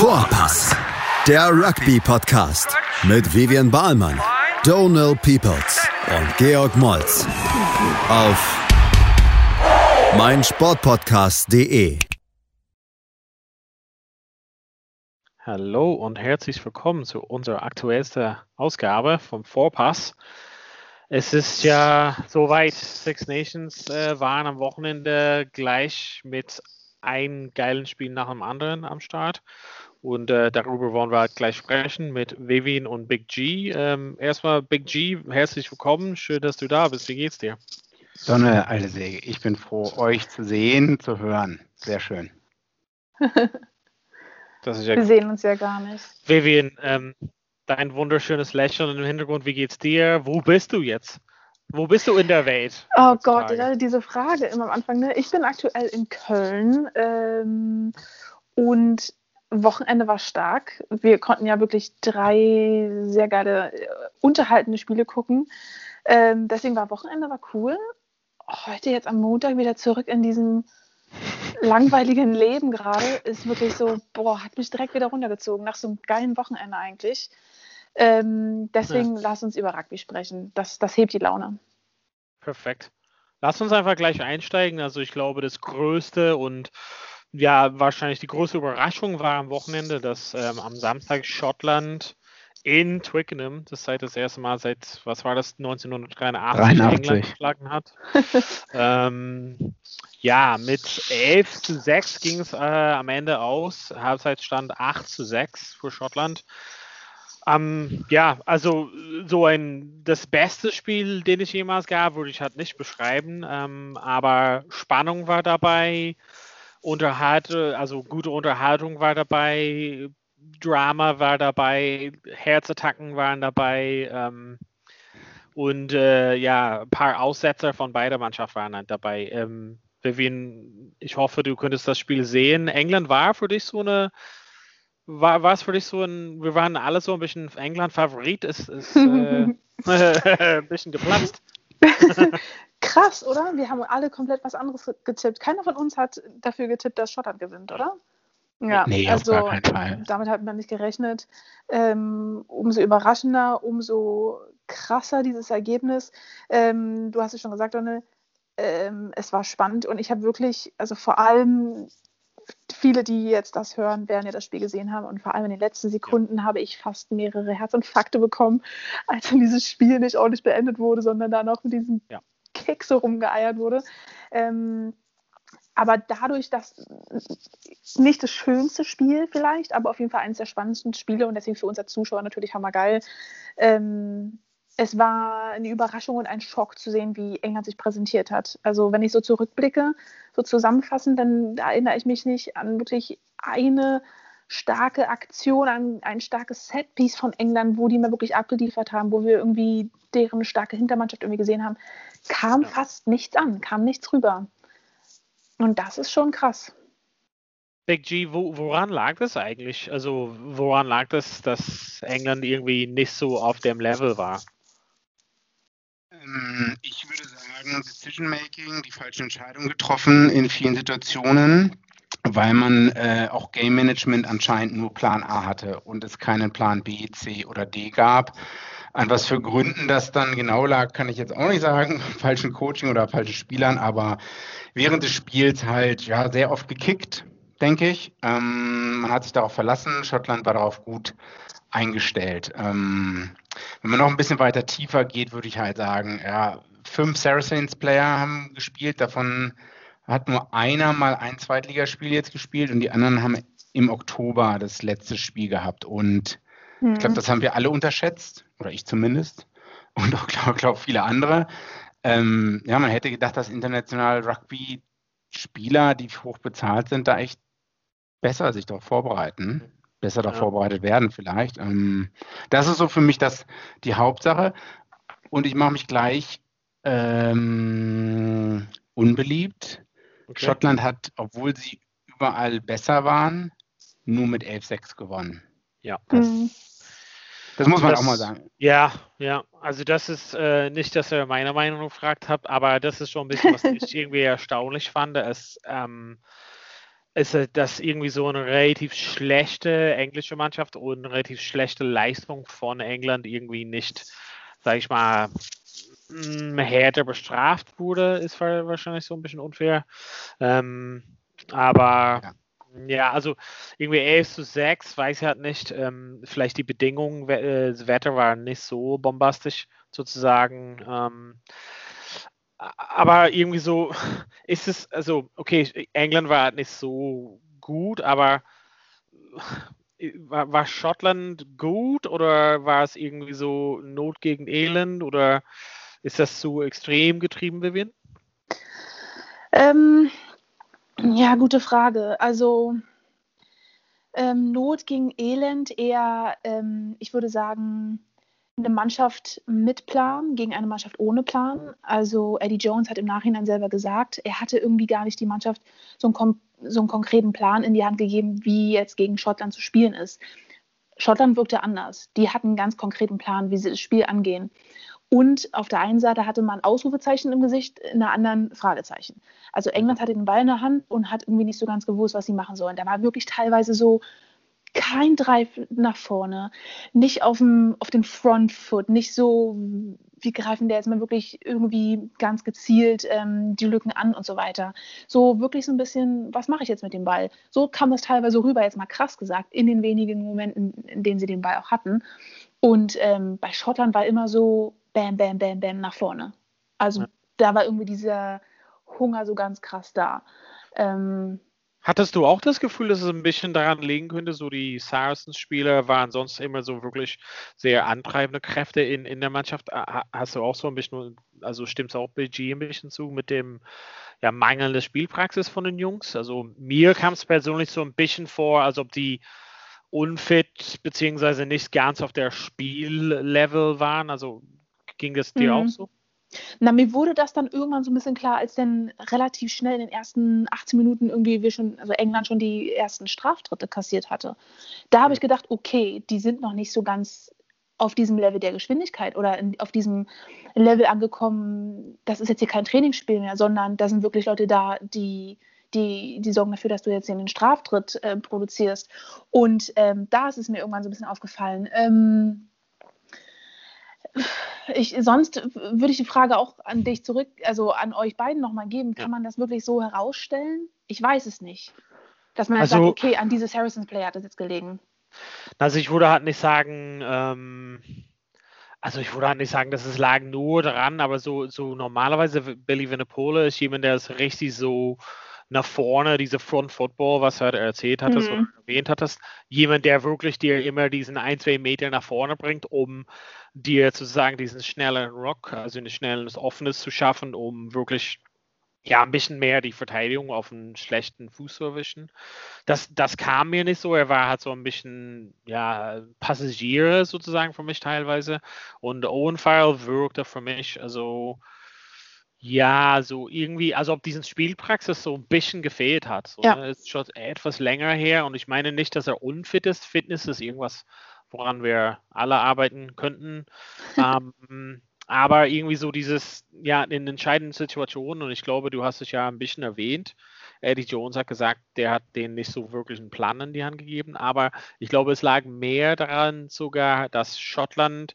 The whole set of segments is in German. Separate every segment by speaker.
Speaker 1: Vorpass, der Rugby-Podcast mit Vivian Bahlmann, Donal Peoples und Georg Moltz auf meinsportpodcast.de.
Speaker 2: Hallo und herzlich willkommen zu unserer aktuellsten Ausgabe vom Vorpass. Es ist ja soweit, Six Nations äh, waren am Wochenende gleich mit einem geilen Spiel nach dem anderen am Start. Und äh, darüber wollen wir gleich sprechen mit Vivian und Big G. Ähm, erstmal, Big G, herzlich willkommen. Schön, dass du da bist. Wie geht's dir?
Speaker 3: Sonne, alte Säge. Ich bin froh, euch zu sehen, zu hören. Sehr schön.
Speaker 4: ja wir sehen uns ja gar nicht.
Speaker 2: Vivian, ähm, dein wunderschönes Lächeln im Hintergrund. Wie geht's dir? Wo bist du jetzt? Wo bist du in der Welt?
Speaker 4: Oh Gott, ich hatte diese Frage immer am Anfang. Ne? Ich bin aktuell in Köln ähm, und Wochenende war stark. Wir konnten ja wirklich drei sehr geile, äh, unterhaltende Spiele gucken. Ähm, deswegen war Wochenende war cool. Heute jetzt am Montag wieder zurück in diesem langweiligen Leben gerade ist wirklich so, boah, hat mich direkt wieder runtergezogen nach so einem geilen Wochenende eigentlich. Ähm, deswegen ja. lass uns über Rugby sprechen. Das, das hebt die Laune.
Speaker 2: Perfekt. Lass uns einfach gleich einsteigen. Also ich glaube, das größte und ja, wahrscheinlich die größte Überraschung war am Wochenende, dass ähm, am Samstag Schottland in Twickenham, das seit das erste Mal seit, was war das, 1983 England geschlagen hat. ähm, ja, mit 11 zu 6 ging es äh, am Ende aus. Halbzeitstand 8 zu 6 für Schottland. Ähm, ja, also so ein das beste Spiel, den ich jemals gab, würde ich halt nicht beschreiben. Ähm, aber Spannung war dabei, Unterhalt, also gute Unterhaltung war dabei, Drama war dabei, Herzattacken waren dabei ähm, und äh, ja, ein paar Aussetzer von beider Mannschaft waren halt dabei. Ähm, Vivian, ich hoffe, du könntest das Spiel sehen. England war für dich so eine war, war es für dich so ein, wir waren alle so ein bisschen England-Favorit, ist, ist äh, ein bisschen geplatzt.
Speaker 4: Krass, oder? Wir haben alle komplett was anderes getippt. Keiner von uns hat dafür getippt, dass Schottland gewinnt, oder?
Speaker 3: Ja, nee, also auf gar keinen Fall.
Speaker 4: damit hat man nicht gerechnet. Ähm, umso überraschender, umso krasser dieses Ergebnis. Ähm, du hast es schon gesagt, Donne, ähm, es war spannend und ich habe wirklich, also vor allem viele, die jetzt das hören, werden ja das Spiel gesehen haben. Und vor allem in den letzten Sekunden ja. habe ich fast mehrere Herzinfarkte bekommen, als dann dieses Spiel nicht ordentlich beendet wurde, sondern da noch mit diesem ja. So rumgeeiert wurde. Ähm, aber dadurch, dass nicht das schönste Spiel vielleicht, aber auf jeden Fall eines der spannendsten Spiele und deswegen für uns als Zuschauer natürlich hammergeil, ähm, es war eine Überraschung und ein Schock zu sehen, wie England sich präsentiert hat. Also wenn ich so zurückblicke, so zusammenfassend, dann erinnere ich mich nicht an wirklich eine starke Aktion, an ein starkes Setpiece von England, wo die mir wirklich abgeliefert haben, wo wir irgendwie deren starke Hintermannschaft irgendwie gesehen haben, kam fast nichts an, kam nichts rüber. Und das ist schon krass.
Speaker 2: Big G, wo, woran lag das eigentlich? Also woran lag das, dass England irgendwie nicht so auf dem Level war?
Speaker 3: Ähm, ich würde sagen, Decision Making, die falschen Entscheidungen getroffen in vielen Situationen, weil man äh, auch Game Management anscheinend nur Plan A hatte und es keinen Plan B, C oder D gab. An was für Gründen das dann genau lag, kann ich jetzt auch nicht sagen. Falschen Coaching oder falschen Spielern, aber während des Spiels halt ja sehr oft gekickt, denke ich. Ähm, man hat sich darauf verlassen. Schottland war darauf gut eingestellt. Ähm, wenn man noch ein bisschen weiter tiefer geht, würde ich halt sagen, ja, fünf Saracens-Player haben gespielt, davon hat nur einer mal ein Zweitligaspiel jetzt gespielt und die anderen haben im Oktober das letzte Spiel gehabt. Und hm. ich glaube, das haben wir alle unterschätzt, oder ich zumindest, und auch, glaube glaub, viele andere. Ähm, ja, man hätte gedacht, dass international Rugby-Spieler, die hoch bezahlt sind, da echt besser sich darauf vorbereiten besser ja. vorbereitet werden vielleicht. Ähm, das ist so für mich das, die Hauptsache. Und ich mache mich gleich ähm, unbeliebt. Okay. Schottland hat, obwohl sie überall besser waren, nur mit 11-6 gewonnen.
Speaker 2: Ja. Das,
Speaker 3: mhm. das muss man das, auch mal sagen.
Speaker 2: Ja, ja. Also das ist äh, nicht, dass ihr meine Meinung gefragt habt, aber das ist schon ein bisschen, was ich irgendwie erstaunlich fand. Es, ähm, ist das irgendwie so eine relativ schlechte englische Mannschaft und eine relativ schlechte Leistung von England irgendwie nicht, sag ich mal, härter bestraft wurde, ist wahrscheinlich so ein bisschen unfair. Ähm, aber ja. Ja, also irgendwie 11 zu 6, weiß ich halt nicht. Ähm, vielleicht die Bedingungen, äh, das Wetter war nicht so bombastisch sozusagen. Ähm, aber irgendwie so ist es, also, okay, England war halt nicht so gut, aber war, war Schottland gut oder war es irgendwie so Not gegen Elend oder ist das so extrem getrieben, Vivian?
Speaker 4: Ähm, ja, gute Frage. Also ähm, Not gegen Elend eher, ähm, ich würde sagen, eine Mannschaft mit Plan gegen eine Mannschaft ohne Plan. Also Eddie Jones hat im Nachhinein selber gesagt, er hatte irgendwie gar nicht die Mannschaft so einen, so einen konkreten Plan in die Hand gegeben, wie jetzt gegen Schottland zu spielen ist. Schottland wirkte anders. Die hatten einen ganz konkreten Plan, wie sie das Spiel angehen. Und auf der einen Seite hatte man Ausrufezeichen im Gesicht, in der anderen Fragezeichen. Also England hatte den Ball in der Hand und hat irgendwie nicht so ganz gewusst, was sie machen sollen. Da war wirklich teilweise so kein Drive nach vorne, nicht auf, dem, auf den Front Foot, nicht so, wie greifen der jetzt mal wirklich irgendwie ganz gezielt ähm, die Lücken an und so weiter. So wirklich so ein bisschen, was mache ich jetzt mit dem Ball? So kam das teilweise rüber, jetzt mal krass gesagt, in den wenigen Momenten, in denen sie den Ball auch hatten. Und ähm, bei Schottland war immer so, bam, bam, bam, bam nach vorne. Also ja. da war irgendwie dieser Hunger so ganz krass da. Ähm,
Speaker 2: Hattest du auch das Gefühl, dass es ein bisschen daran liegen könnte, so die Saracens-Spieler waren sonst immer so wirklich sehr antreibende Kräfte in, in der Mannschaft? Hast du auch so ein bisschen, also stimmt es auch bei G ein bisschen zu mit dem ja, mangelnden Spielpraxis von den Jungs? Also mir kam es persönlich so ein bisschen vor, als ob die unfit beziehungsweise nicht ganz auf der Spiellevel waren. Also Ging es dir mhm. auch so?
Speaker 4: Na, mir wurde das dann irgendwann so ein bisschen klar, als dann relativ schnell in den ersten 18 Minuten irgendwie wir schon, also England schon die ersten Straftritte kassiert hatte. Da habe ich gedacht, okay, die sind noch nicht so ganz auf diesem Level der Geschwindigkeit oder in, auf diesem Level angekommen, das ist jetzt hier kein Trainingsspiel mehr, sondern da sind wirklich Leute da, die, die, die sorgen dafür, dass du jetzt hier einen Straftritt äh, produzierst. Und ähm, da ist es mir irgendwann so ein bisschen aufgefallen. Ähm, ich, sonst würde ich die Frage auch an dich zurück, also an euch beiden nochmal geben. Kann man das wirklich so herausstellen? Ich weiß es nicht. Dass man also, sagt, okay, an dieses Harrisons Play hat es jetzt gelegen.
Speaker 2: Also ich würde halt nicht sagen, ähm, also ich würde halt nicht sagen, dass es lag nur daran, aber so, so normalerweise Billy Winnepole ist jemand, der es richtig so nach vorne, diese Front Football, was halt erzählt hattest mhm. oder erwähnt hattest, jemand, der wirklich dir immer diesen ein, zwei Meter nach vorne bringt, um dir sozusagen diesen schnellen Rock, also ein schnelles Offenes zu schaffen, um wirklich ja, ein bisschen mehr die Verteidigung auf einen schlechten Fuß zu erwischen. Das, das kam mir nicht so. Er war halt so ein bisschen, ja, Passagier sozusagen für mich teilweise. Und Owen File wirkte für mich, also, ja, so irgendwie, also ob diesen Spielpraxis so ein bisschen gefehlt hat. So, ja. ne? Ist schon etwas länger her und ich meine nicht, dass er unfit ist. Fitness ist irgendwas, woran wir alle arbeiten könnten. ähm, aber irgendwie so dieses, ja, in entscheidenden Situationen, und ich glaube, du hast es ja ein bisschen erwähnt, Eddie Jones hat gesagt, der hat denen nicht so wirklich einen Plan in die Hand gegeben, aber ich glaube, es lag mehr daran sogar, dass Schottland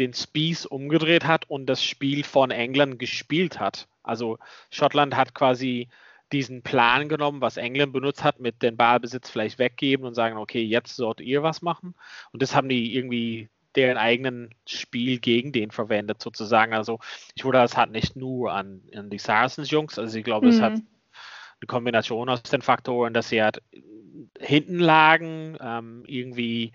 Speaker 2: den Spieß umgedreht hat und das Spiel von England gespielt hat. Also Schottland hat quasi diesen Plan genommen, was England benutzt hat, mit dem Ballbesitz vielleicht weggeben und sagen, okay, jetzt sollt ihr was machen. Und das haben die irgendwie deren eigenen Spiel gegen den verwendet, sozusagen. Also ich wurde das halt nicht nur an, an die Saracens-Jungs, also ich glaube, mhm. es hat eine Kombination aus den Faktoren, dass sie halt hinten lagen, ähm, irgendwie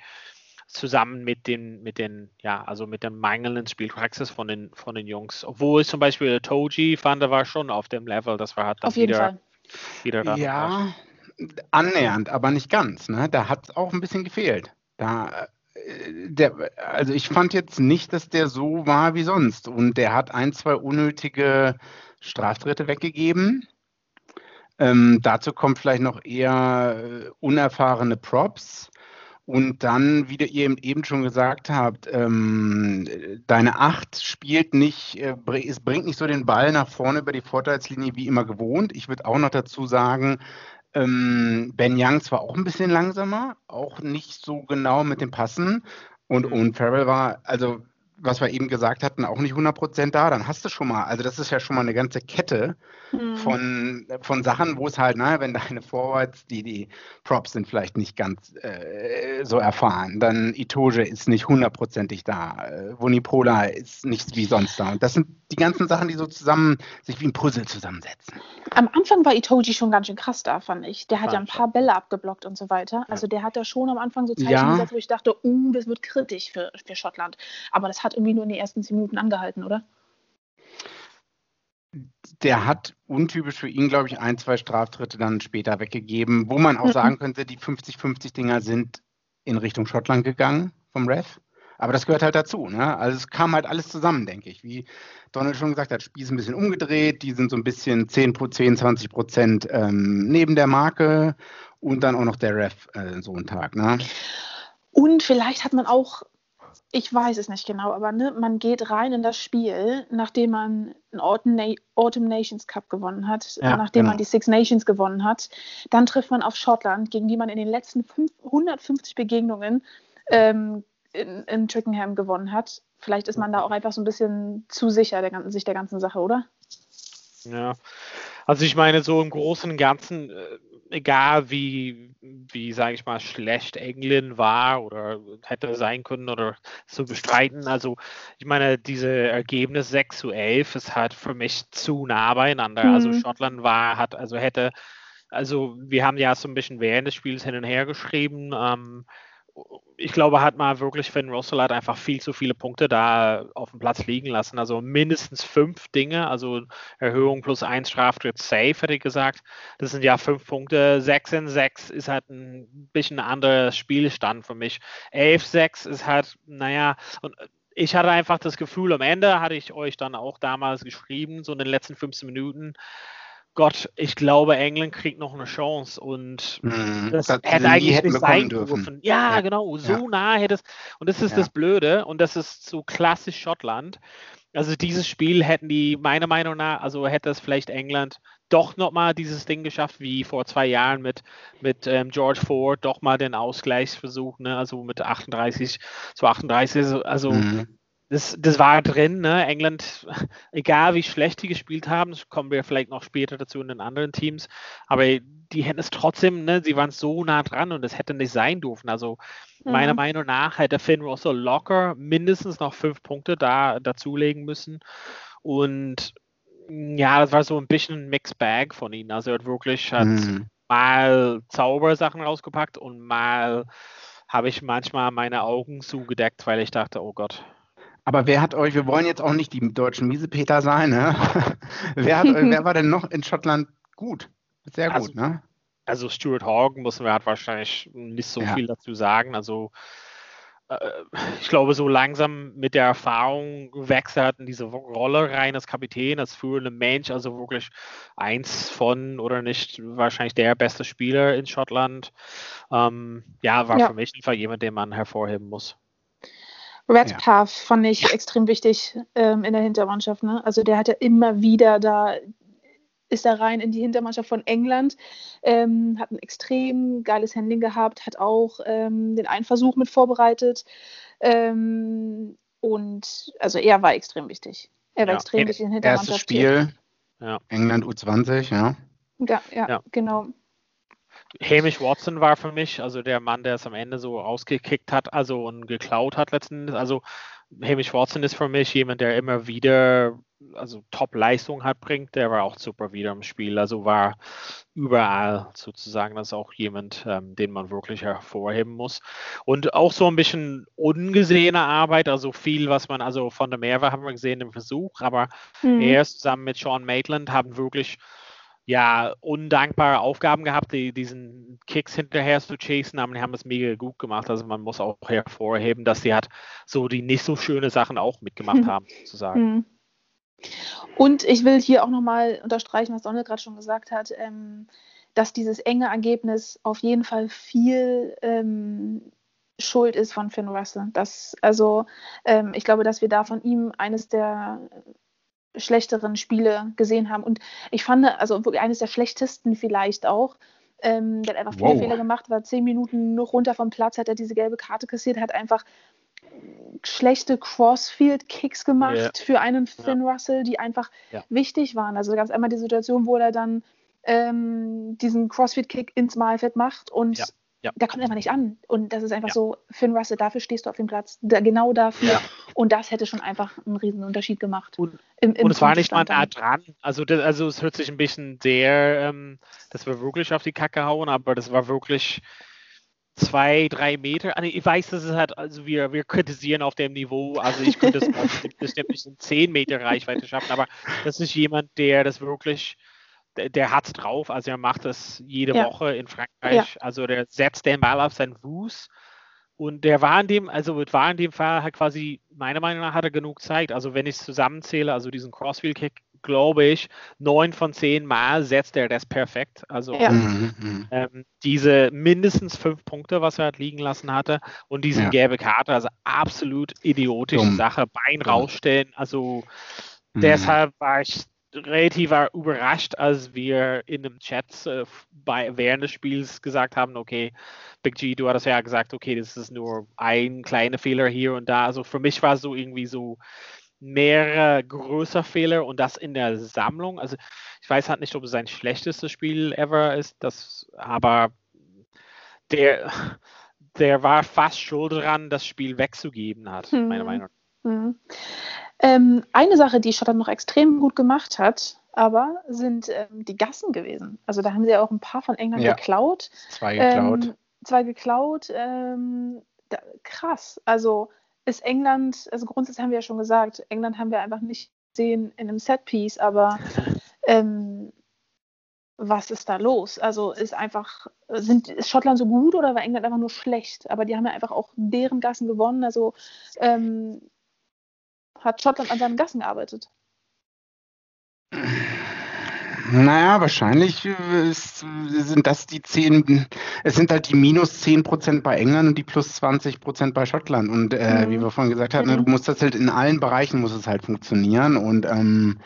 Speaker 2: zusammen mit den, mit den, ja, also mit der mangelnden Spielpraxis von den, von den Jungs. Obwohl zum Beispiel Toji fand, er war schon auf dem Level, das war halt
Speaker 4: dann auf jeden wieder, Fall.
Speaker 3: wieder dann Ja, annähernd, aber nicht ganz. Ne? Da hat es auch ein bisschen gefehlt. Da, äh, der, also ich fand jetzt nicht, dass der so war wie sonst. Und der hat ein, zwei unnötige Straftritte weggegeben. Ähm, dazu kommt vielleicht noch eher äh, unerfahrene Props. Und dann, wie ihr eben schon gesagt habt, ähm, deine Acht spielt nicht, äh, es bringt nicht so den Ball nach vorne über die Vorteilslinie wie immer gewohnt. Ich würde auch noch dazu sagen, Ähm, ben Youngs war auch ein bisschen langsamer, auch nicht so genau mit dem Passen. Und
Speaker 2: Mhm.
Speaker 3: Owen Farrell war, also was wir eben gesagt hatten, auch nicht 100% da. Dann hast du schon mal, also das ist ja schon mal eine ganze Kette
Speaker 4: Mhm.
Speaker 3: von, von Sachen, wo es halt, naja, wenn deine Forwards, die, die Props sind vielleicht nicht ganz äh, so erfahren, dann Itoge ist nicht hundertprozentig da, äh, Vunipola ist nicht wie sonst da. Und das sind die ganzen Sachen, die so zusammen, sich wie ein Puzzle zusammensetzen.
Speaker 4: Am Anfang war Itoji schon ganz schön krass da, fand ich. Der hat ja ein paar Bälle abgeblockt und so weiter. Also der hat da schon am Anfang so Zeichen
Speaker 3: Ja.
Speaker 4: gesetzt, wo ich dachte, uh, das wird kritisch für, für Schottland. Aber das hat irgendwie nur in den ersten zehn Minuten angehalten, oder?
Speaker 3: Der hat untypisch für ihn, glaube ich, ein, zwei Straftritte dann später weggegeben, wo man auch
Speaker 4: Mhm.
Speaker 3: sagen könnte, die 50-50-Dinger sind in Richtung Schottland gegangen vom Ref. Aber das gehört halt dazu. Ne? Also es kam halt alles zusammen, denke ich. Wie Donald schon gesagt hat, Spiel ist ein bisschen umgedreht, die sind so ein bisschen 10, 10 20 Prozent ähm, neben der Marke und dann auch noch der Ref äh, so einen Tag. Ne?
Speaker 4: Und vielleicht hat man auch, ich weiß es nicht genau, aber ne, man geht rein in das Spiel, nachdem man einen Autumn, Na Autumn Nations Cup gewonnen hat,
Speaker 3: Ja,
Speaker 4: nachdem
Speaker 3: genau.
Speaker 4: man die Six Nations gewonnen hat. Dann trifft man auf Schottland, gegen die man in den letzten fünf- 150 Begegnungen ähm, in, in Twickenham gewonnen hat. Vielleicht ist man da auch einfach so ein bisschen zu sicher der ganzen, sich der ganzen Sache, oder?
Speaker 2: Ja. Also ich meine, so im Großen und Ganzen, äh, egal wie, wie sage ich mal, schlecht England war oder hätte sein können oder zu bestreiten, also ich meine, diese Ergebnis 6 zu 11 ist halt für mich zu nah beieinander. Also
Speaker 4: Mhm.
Speaker 2: Schottland war, hat, also hätte, also wir haben ja so ein bisschen während des Spiels hin und her geschrieben, ähm, ich glaube, hat mal wirklich Finn Russell hat einfach viel zu viele Punkte da auf dem Platz liegen lassen. Also mindestens fünf Dinge, also Erhöhung plus eins Straftritt safe, hätte ich gesagt. Das sind ja fünf Punkte. Sechs in sechs ist halt ein bisschen anderer Spielstand für mich. Elf, sechs ist halt, naja, und ich hatte einfach das Gefühl, am Ende hatte ich euch dann auch damals geschrieben, so in den letzten 15 Minuten, Gott, ich glaube, England kriegt noch eine Chance und
Speaker 3: Mhm.
Speaker 2: das
Speaker 3: Das-
Speaker 2: hätte
Speaker 3: die
Speaker 2: eigentlich nicht sein
Speaker 3: dürfen.
Speaker 2: dürfen. Ja,
Speaker 3: Ja.
Speaker 2: genau, so
Speaker 3: Ja.
Speaker 2: nah hätte es. Und das ist
Speaker 3: Ja.
Speaker 2: das Blöde und das ist so klassisch Schottland. Also dieses Spiel hätten die, meiner Meinung nach, also hätte es vielleicht England doch nochmal dieses Ding geschafft, wie vor zwei Jahren mit, mit ähm, George Ford, doch mal den Ausgleichsversuch, ne? also mit 38 zu 38. Also, also
Speaker 3: Mhm.
Speaker 2: Das, das war drin, ne? England, egal wie schlecht die gespielt haben, das kommen wir vielleicht noch später dazu in den anderen Teams, aber die hätten es trotzdem, ne, sie waren so nah dran und es hätte nicht sein dürfen. Also meiner
Speaker 4: Mhm.
Speaker 2: Meinung nach hätte Finn Russell locker mindestens noch fünf Punkte da dazulegen müssen. Und ja, das war so ein bisschen ein Mixed Bag von ihnen. Also er hat wirklich hat
Speaker 3: Mhm.
Speaker 2: mal Zaubersachen rausgepackt und mal habe ich manchmal meine Augen zugedeckt, weil ich dachte, oh Gott.
Speaker 3: Aber wer hat euch, wir wollen jetzt auch nicht die deutschen Miesepeter sein, ne? wer, hat, wer war denn noch in Schottland gut? Sehr
Speaker 2: Also,
Speaker 3: gut, ne?
Speaker 2: Also Stuart Hogg müssen wir halt wahrscheinlich nicht so
Speaker 3: Ja.
Speaker 2: viel dazu sagen. Also äh, ich glaube, so langsam mit der Erfahrung wächst er halt in diese Rolle rein als Kapitän, als führender Mensch, also wirklich eins von oder nicht wahrscheinlich der beste Spieler in Schottland. Ähm, ja, war
Speaker 4: Ja.
Speaker 2: für mich einfach jemand, den man hervorheben muss.
Speaker 4: Redpath fand ich extrem wichtig ähm, in der Hintermannschaft. Ne? Also der hat ja immer wieder da, ist er rein in die Hintermannschaft von England, ähm, hat ein extrem geiles Handling gehabt, hat auch ähm, den einen Versuch mit vorbereitet. Ähm, und also er war extrem wichtig. Er war
Speaker 2: Ja.
Speaker 4: extrem wichtig in der
Speaker 3: Erstes
Speaker 4: Hintermannschaft.
Speaker 3: Spiel,
Speaker 2: Ja.
Speaker 3: England U20, ja.
Speaker 4: Ja, ja,
Speaker 2: Ja.
Speaker 4: genau.
Speaker 2: Hamish Watson war für mich, also der Mann, der es am Ende so rausgekickt hat, also und geklaut hat letzten Endes. Also Hamish Watson ist für mich jemand, der immer wieder, also Top-Leistung hat bringt. Der war auch super wieder im Spiel, also war überall sozusagen. Das ist auch jemand, ähm, den man wirklich hervorheben muss. Und auch so ein bisschen ungesehene Arbeit, also viel, was man, also von der Mehrwe haben wir gesehen im Versuch, aber
Speaker 4: Mhm.
Speaker 2: er zusammen mit Sean Maitland haben wirklich ja, undankbare Aufgaben gehabt, die, diesen Kicks hinterher zu chasen, aber die haben es mega gut gemacht. Also man muss auch hervorheben, dass sie halt so die nicht so schöne Sachen auch mitgemacht haben, sozusagen.
Speaker 4: Mhm. Und ich will hier auch nochmal unterstreichen, was Donald gerade schon gesagt hat, ähm, dass dieses enge Ergebnis auf jeden Fall viel ähm, Schuld ist von Finn Russell. Das, also ähm, ich glaube, dass wir da von ihm eines der schlechteren Spiele gesehen haben. Und ich fand, also wirklich eines der schlechtesten vielleicht auch. Ähm, der hat einfach viele wow. Fehler gemacht, war zehn Minuten noch runter vom Platz, hat er diese gelbe Karte kassiert, hat einfach schlechte Crossfield-Kicks gemacht yeah. für einen Finn ja. Russell, die einfach ja. wichtig waren. Also gab es einmal die Situation, wo er dann ähm, diesen Crossfield-Kick ins Mahlfeld macht und ja. Ja. Da kommt einfach nicht an. Und das ist einfach ja. so, Finn Russell, dafür stehst du auf dem Platz. Da, genau dafür. Ja. Und das hätte schon einfach einen riesen Unterschied gemacht.
Speaker 2: Und, im, im und es war nicht mal nah dran. Also, das, also es hört sich ein bisschen sehr, ähm, dass wir wirklich auf die Kacke hauen, aber das war wirklich zwei, drei Meter. Also ich weiß, dass es halt, also wir, wir kritisieren auf dem Niveau, also ich könnte es bestimmt nicht in zehn Meter Reichweite schaffen, aber das ist jemand, der das wirklich der, der hat es drauf, also er macht das jede ja. Woche in Frankreich. Ja. Also der setzt den Ball auf seinen Fuß und der war in dem, also war in dem Fall halt quasi, meiner Meinung nach hat er genug Zeit. Also wenn ich es zusammenzähle, also diesen Crossfield-Kick, glaube ich, neun von zehn Mal setzt er das perfekt. Also ja. Mhm, mhm. ähm, diese mindestens fünf Punkte, was er halt liegen lassen hatte und diese ja. gelbe Karte, also absolut idiotische Dumm. Sache, Bein Dumm. rausstellen. Also mhm. deshalb war ich relativ überrascht, als wir in dem Chat äh, bei, während des Spiels gesagt haben, okay, Big G, du hattest ja gesagt, okay, das ist nur ein kleiner Fehler hier und da. Also für mich war es so irgendwie so mehrere größere Fehler und das in der Sammlung. Also ich weiß halt nicht, ob es sein schlechtestes Spiel ever ist, das, aber der, der war fast schuld daran, das Spiel wegzugeben hat, hm. meiner Meinung nach. Hm.
Speaker 4: Ähm, eine Sache, die Schottland noch extrem gut gemacht hat, aber sind ähm, die Gassen gewesen. Also da haben sie ja auch ein paar von England ja. geklaut.
Speaker 3: Zwei geklaut.
Speaker 4: Ähm, zwei geklaut. Ähm, da, krass. Also ist England, also grundsätzlich haben wir ja schon gesagt, England haben wir einfach nicht gesehen in einem Setpiece, aber ähm, was ist da los? Also ist einfach, sind, ist Schottland so gut oder war England einfach nur schlecht? Aber die haben ja einfach auch deren Gassen gewonnen. Also ähm, hat Schottland an seinen Gassen gearbeitet?
Speaker 3: Naja, wahrscheinlich ist, sind das die 10, es sind halt die minus 10 Prozent bei England und die plus 20 Prozent bei Schottland. Und äh, mhm. wie wir vorhin gesagt haben, ne, mhm. du musst das halt in allen Bereichen muss es halt funktionieren. Und ähm,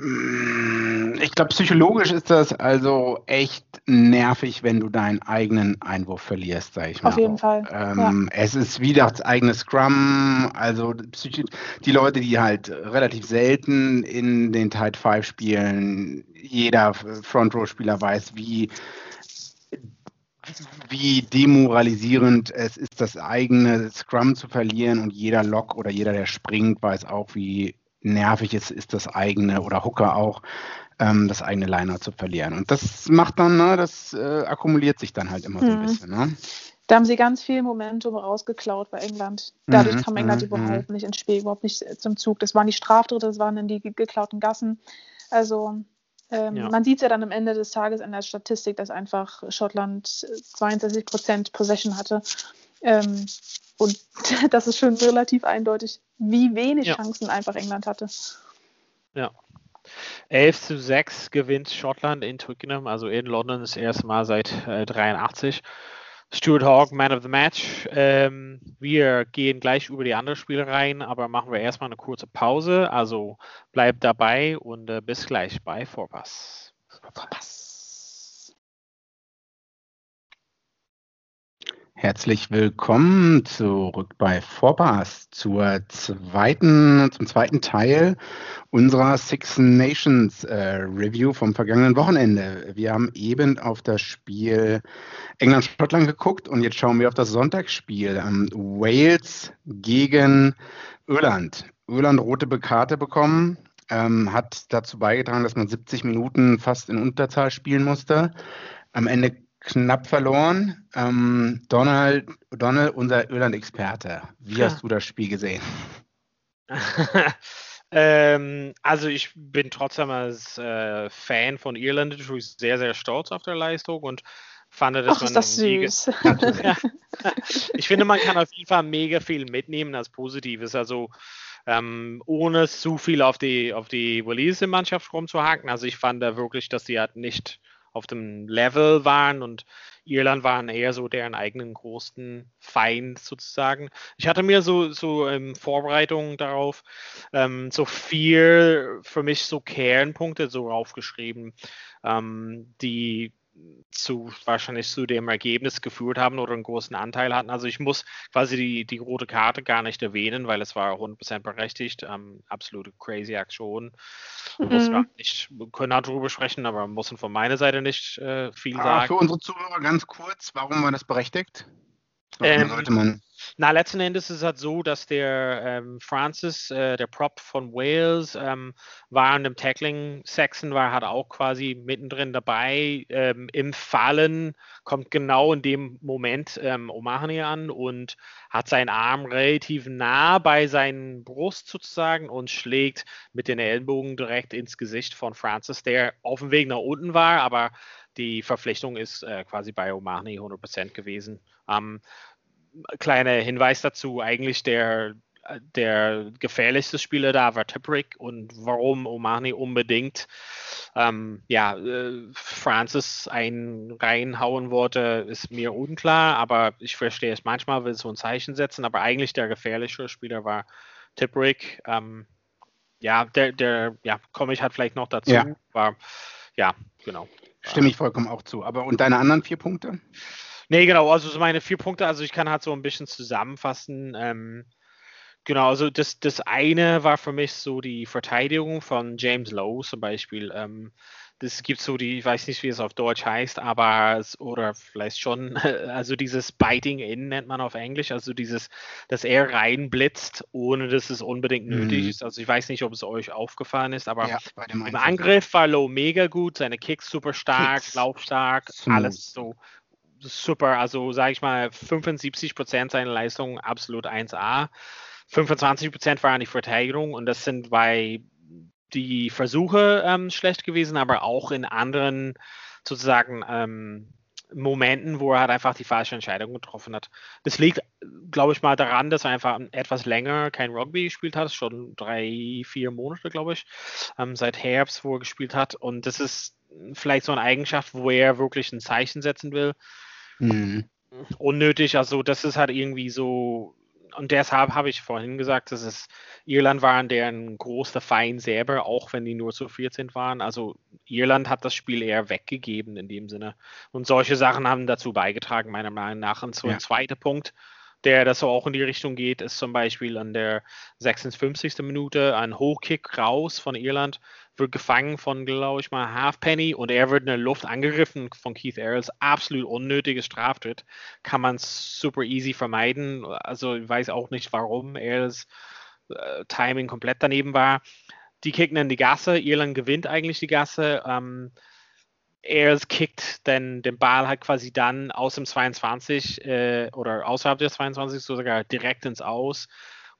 Speaker 3: ich glaube, psychologisch ist das also echt nervig, wenn du deinen eigenen Einwurf verlierst, sage ich mal.
Speaker 4: Auf jeden. Fall.
Speaker 3: Ähm, ja. Es ist wieder das eigene Scrum, also die Leute, die halt relativ selten in den Tide 5 spielen, jeder Front Row Spieler weiß, wie wie demoralisierend es ist, das eigene Scrum zu verlieren und jeder Lock oder jeder, der springt, weiß auch, wie nervig ist, ist das eigene oder Hooker auch, ähm, das eigene Liner zu verlieren. Und das macht dann, ne, das äh, akkumuliert sich dann halt immer so ein mhm. bisschen. Ne?
Speaker 4: Da haben sie ganz viel Momentum rausgeklaut bei England. Dadurch mhm, kam England mhm, überhaupt mhm. nicht ins Spiel, überhaupt nicht zum Zug. Das waren die Straftritte, das waren dann die geklauten Gassen. Also ähm, ja. man sieht es ja dann am Ende des Tages in der Statistik, dass einfach Schottland 62 Prozent Possession hatte. Ähm, und das ist schon relativ eindeutig, wie wenig ja. Chancen einfach England hatte.
Speaker 2: Ja. 11 zu 6 gewinnt Schottland in Twickenham, also in London das erste Mal seit äh, 83. Stuart Hawk, Man of the Match. Ähm, wir gehen gleich über die anderen Spiele rein, aber machen wir erstmal eine kurze Pause. Also bleibt dabei und äh, bis gleich bei Vorpass. Vorpass.
Speaker 3: Herzlich willkommen zurück bei Vorpass zur zweiten, zum zweiten Teil unserer Six Nations äh, Review vom vergangenen Wochenende. Wir haben eben auf das Spiel England-Schottland geguckt und jetzt schauen wir auf das Sonntagsspiel. Ähm, Wales gegen Irland. Irland rote Karte bekommen, ähm, hat dazu beigetragen, dass man 70 Minuten fast in Unterzahl spielen musste. Am Ende knapp verloren. Ähm, Donald, Donald, unser Irland-Experte, wie ja. hast du das Spiel gesehen?
Speaker 2: ähm, also ich bin trotzdem als äh, Fan von Irland natürlich sehr, sehr stolz auf der Leistung und fand, dass
Speaker 4: Ach, man ist das süß.
Speaker 2: ich finde, man kann auf jeden Fall mega viel mitnehmen als Positives. Also ähm, ohne zu viel auf die, auf die Waliser-Mannschaft rumzuhaken. Also ich fand da wirklich, dass sie halt nicht auf dem Level waren und Irland waren eher so deren eigenen großen Feind sozusagen. Ich hatte mir so, so in Vorbereitung darauf ähm, so vier für mich so Kernpunkte so aufgeschrieben, ähm, die zu wahrscheinlich zu dem Ergebnis geführt haben oder einen großen Anteil hatten. Also ich muss quasi die, die rote Karte gar nicht erwähnen, weil es war 100% berechtigt. Ähm, absolute crazy Aktion. Man muss nicht, wir können darüber sprechen, aber muss von meiner Seite nicht äh, viel
Speaker 3: Aber
Speaker 2: sagen.
Speaker 3: für unsere Zuhörer ganz kurz, warum war das berechtigt? Warum
Speaker 2: Ähm,
Speaker 3: sollte man.
Speaker 2: Na, letzten Endes ist es halt so, dass der ähm, Francis, äh, der Prop von Wales, ähm, war in dem Tackling-Section, war halt auch quasi mittendrin dabei. Ähm, Im Fallen kommt genau in dem Moment ähm, O'Mahony an und hat seinen Arm relativ nah bei seinen Brust sozusagen und schlägt mit den Ellenbogen direkt ins Gesicht von Francis, der auf dem Weg nach unten war, aber die Verpflichtung ist äh, quasi bei O'Mahony 100% gewesen. Ähm, kleiner Hinweis dazu, eigentlich der, der gefährlichste Spieler da war Tipperick und warum Omani unbedingt ähm, ja, äh, Francis einen reinhauen wollte, ist mir unklar, aber ich verstehe es manchmal, will so ein Zeichen setzen, aber eigentlich der gefährlichere Spieler war Tipperick. Ähm, ja, der, der, ja, komme ich halt vielleicht noch dazu,
Speaker 3: Ja.
Speaker 2: war, ja, genau.
Speaker 3: Stimme ich vollkommen auch zu. Aber und deine anderen vier Punkte?
Speaker 2: Nee, genau, also so meine vier Punkte, also ich kann halt so ein bisschen zusammenfassen. Ähm, genau, also das, das eine war für mich so die Verteidigung von James Lowe zum Beispiel. Ähm, das gibt so die, ich weiß nicht, wie es auf Deutsch heißt, aber oder vielleicht schon, also dieses Biting in nennt man auf Englisch, also dieses, dass er reinblitzt, ohne dass es unbedingt nötig
Speaker 3: Mhm.
Speaker 2: ist. Also ich weiß nicht, ob es euch aufgefallen ist, aber
Speaker 3: ja,
Speaker 2: im. Angriff war Low mega gut, seine Kicks super stark,
Speaker 3: Kicks.
Speaker 2: laufstark,
Speaker 3: Smooth.
Speaker 2: alles so super. Also sage ich mal, 75 Prozent seiner Leistung absolut 1A. 25 Prozent waren die Verteidigung und das sind bei die Versuche ähm, schlecht gewesen, aber auch in anderen sozusagen ähm, Momenten, wo er halt einfach die falsche Entscheidung getroffen hat. Das liegt, glaube ich mal, daran, dass er einfach etwas länger kein Rugby gespielt hat, schon drei, vier Monate, glaube ich, ähm, seit Herbst, wo er gespielt hat. Und das ist vielleicht so eine Eigenschaft, wo er wirklich ein Zeichen setzen will.
Speaker 3: Mhm.
Speaker 2: Unnötig, also das ist halt irgendwie so, und deshalb habe ich vorhin gesagt, dass es Irland waren deren großer Feind selber, auch wenn die nur zu 14 waren. Also Irland hat das Spiel eher weggegeben in dem Sinne. Und solche Sachen haben dazu beigetragen, meiner Meinung nach. Und so
Speaker 3: Ja.
Speaker 2: ein zweiter Punkt, der das so auch in die Richtung geht, ist zum Beispiel an der 56. Minute ein Hochkick raus von Irland, wird gefangen von, glaube ich mal, Halfpenny und er wird in der Luft angegriffen von Keith Earls. Absolut unnötiges Straftritt. Kann man super easy vermeiden. Also ich weiß auch nicht, warum Earls äh, Timing komplett daneben war. Die kicken in die Gasse, Irland gewinnt eigentlich die Gasse. Ähm, Earls kickt dann den Ball halt quasi dann aus dem 22 äh, oder außerhalb des 22 sogar direkt ins Aus.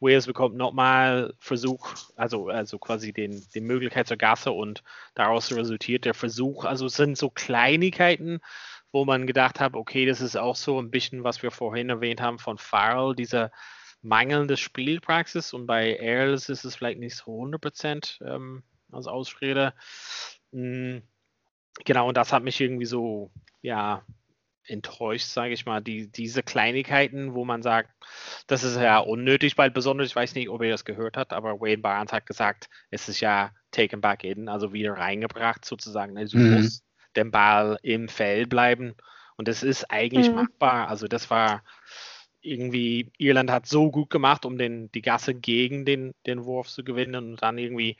Speaker 2: Wales bekommt nochmal Versuch, also, also quasi den, die Möglichkeit zur Gasse und daraus resultiert der Versuch. Also es sind so Kleinigkeiten, wo man gedacht hat, okay, das ist auch so ein bisschen, was wir vorhin erwähnt haben von Farrell, dieser mangelnde Spielpraxis und bei Earls ist es vielleicht nicht so 100% ähm, als Ausrede. Mm, Genau, und das hat mich irgendwie so, ja, enttäuscht, sage ich mal. Die, diese Kleinigkeiten, wo man sagt, das ist ja unnötig, weil besonders, ich weiß nicht, ob ihr das gehört habt, aber Wayne Barnes hat gesagt, es ist ja taken back in, also wieder reingebracht sozusagen. Also
Speaker 3: Mhm.
Speaker 2: muss der Ball im Feld bleiben. Und das ist eigentlich
Speaker 4: Mhm.
Speaker 2: machbar. Also das war irgendwie, Irland hat so gut gemacht, um den, die Gasse gegen den, den Wurf zu gewinnen und dann irgendwie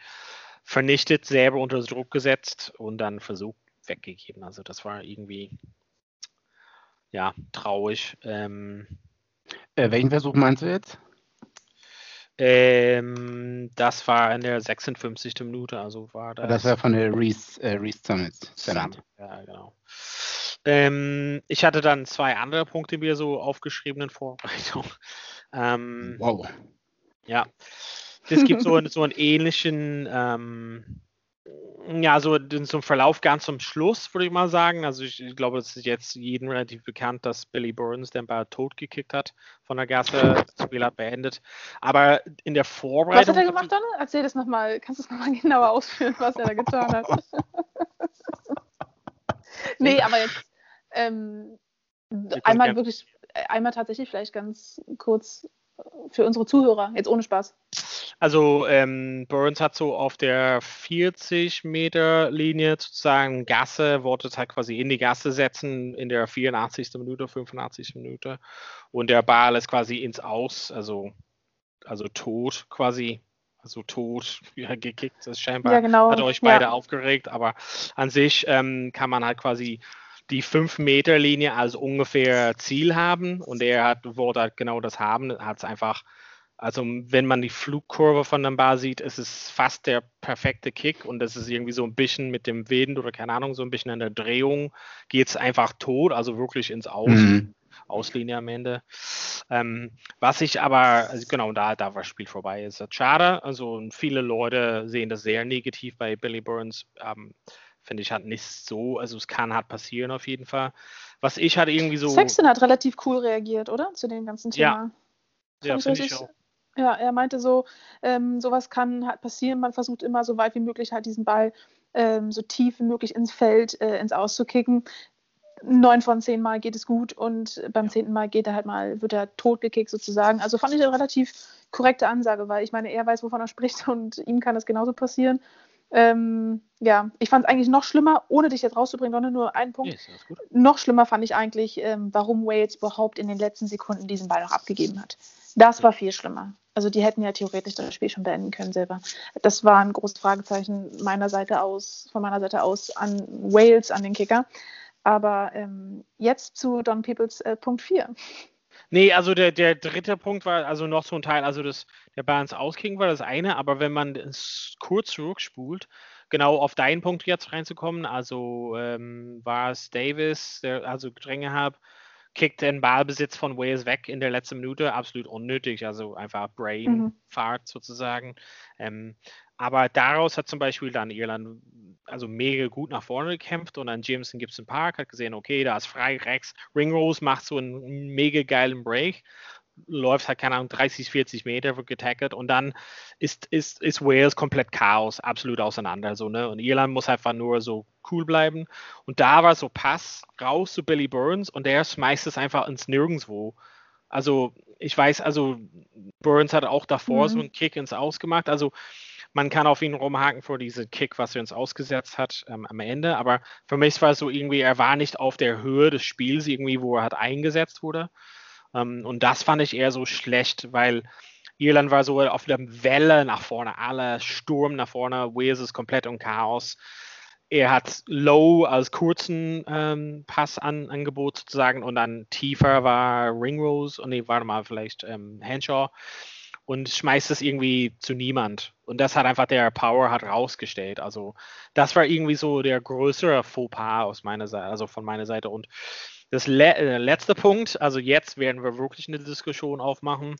Speaker 2: vernichtet, selber unter Druck gesetzt und dann versucht weggegeben. Also das war irgendwie ja traurig. Ähm,
Speaker 3: Äh, welchen Versuch meinst du jetzt?
Speaker 2: ähm, das war in der 56. Minute, also war das.
Speaker 3: Das war von der Reese, äh, Reese Summits.
Speaker 2: Sam,
Speaker 3: Summit.
Speaker 2: ja, genau. Ähm, ich hatte dann zwei andere Punkte mir so aufgeschrieben in Vorbereitung. Ähm,
Speaker 3: Wow.
Speaker 2: Ja, es gibt so, einen- so einen ähnlichen, ähm, ja, so, den- so einen Verlauf ganz zum Schluss, würde ich mal sagen. Also ich, ich glaube, es ist jetzt jedem relativ bekannt, dass Billy Burns den Ball totgekickt hat von der Gasse, das Spiel hat beendet. Aber in der
Speaker 4: Was
Speaker 2: Vorbereitung.
Speaker 4: hat er gemacht, Donne? Erzähl das nochmal. Kannst du es nochmal genauer ausführen, was er da getan hat? nee, aber jetzt ähm, einmal wirklich, äh, einmal tatsächlich vielleicht ganz kurz für unsere Zuhörer, jetzt ohne Spaß.
Speaker 2: Also ähm, Burns hat so auf der 40 Meter Linie sozusagen Gasse, wollte halt quasi in die Gasse setzen in der 84. Minute, 85. Minute und der Ball ist quasi ins Aus, also also tot quasi, also tot ja, gekickt. Das scheinbar
Speaker 4: Ja, genau.
Speaker 2: hat euch beide
Speaker 4: Ja.
Speaker 2: aufgeregt, aber an sich ähm, kann man halt quasi die 5 Meter Linie als ungefähr Ziel haben und er hat wollte halt genau das haben, hat es einfach also wenn man die Flugkurve von dem Ball sieht, ist es fast der perfekte Kick und das ist irgendwie so ein bisschen mit dem Wind oder keine Ahnung, so ein bisschen an der Drehung geht es einfach tot, also wirklich ins Aus,
Speaker 3: Mhm.
Speaker 2: Auslinie am Ende. Ähm, was ich aber, also genau, da, da war das Spiel vorbei, ist das schade. Also viele Leute sehen das sehr negativ bei Billy Burns. Ähm, Finde ich halt nicht so, also es kann halt passieren auf jeden Fall. Was ich halt irgendwie so.
Speaker 4: Sexton hat relativ cool reagiert, oder? Zu dem ganzen
Speaker 2: Ja.
Speaker 4: Thema.
Speaker 2: ja,
Speaker 4: Fand
Speaker 2: finde ich auch.
Speaker 4: Ja, er meinte so, ähm, sowas kann halt passieren. Man versucht immer so weit wie möglich halt diesen Ball ähm, so tief wie möglich ins Feld, äh, ins Aus zu kicken. Neun von zehn Mal geht es gut und beim
Speaker 2: Ja.
Speaker 4: zehnten Mal geht er halt mal, wird er totgekickt sozusagen. Also fand ich eine relativ korrekte Ansage, weil ich meine, er weiß, wovon er spricht und ihm kann das genauso passieren. Ähm, ja, ich fand es eigentlich noch schlimmer, ohne dich jetzt rauszubringen, sondern nur einen Punkt.
Speaker 2: Gut.
Speaker 4: Noch schlimmer fand ich eigentlich, ähm, warum Wales überhaupt in den letzten Sekunden diesen Ball noch abgegeben hat. Das war viel schlimmer. Also die hätten ja theoretisch das Spiel schon beenden können selber. Das war ein großes Fragezeichen meiner Seite aus, von meiner Seite aus an Wales, an den Kicker. Aber ähm, jetzt zu Don Peoples äh, Punkt 4.
Speaker 2: Nee, also der, der dritte Punkt war also noch so ein Teil, also das, der Balance auskriegen war das eine, aber wenn man es kurz zurückspult, genau auf deinen Punkt jetzt reinzukommen, also ähm, war es Davis, der also Gedränge hat, kickt den Ballbesitz von Wales weg in der letzten Minute, absolut unnötig, also einfach Brain-Fahrt sozusagen. Ähm, aber daraus hat zum Beispiel dann Irland also mega gut nach vorne gekämpft und dann Jameson Gibson Park hat gesehen, okay, da ist frei rechts. Ringrose macht so einen mega geilen Break, läuft halt, keine Ahnung, 30, 40 Meter, wird getackert und dann ist, ist, ist Wales komplett Chaos, absolut auseinander. So, ne? Und Irland muss einfach nur so cool bleiben. Und da war so Pass raus zu Billy Burns und der schmeißt es einfach ins Nirgendwo. Also ich weiß, also Burns hat auch davor
Speaker 4: Mhm.
Speaker 2: so einen Kick ins Aus gemacht. Also man kann auf ihn rumhaken vor diesen Kick, was er uns ausgesetzt hat ähm, am Ende. Aber für mich war es so irgendwie, er war nicht auf der Höhe des Spiels irgendwie, wo er halt eingesetzt wurde. Ähm, und das fand ich eher so schlecht, weil Irland war so auf der Welle nach vorne, alle Sturm nach vorne, Wales ist komplett im Chaos. Er hat Low als kurzen ähm, Pass an, Angebot sozusagen und dann tiefer war Ringrose und nee, warte mal, vielleicht ähm, Henshaw und schmeißt es irgendwie zu niemand. Und das hat einfach der Power hat rausgestellt. Also das war irgendwie so der größere Fauxpas aus meiner Seite, also von meiner Seite. Und das le äh, letzte Punkt, also jetzt werden wir wirklich eine Diskussion aufmachen,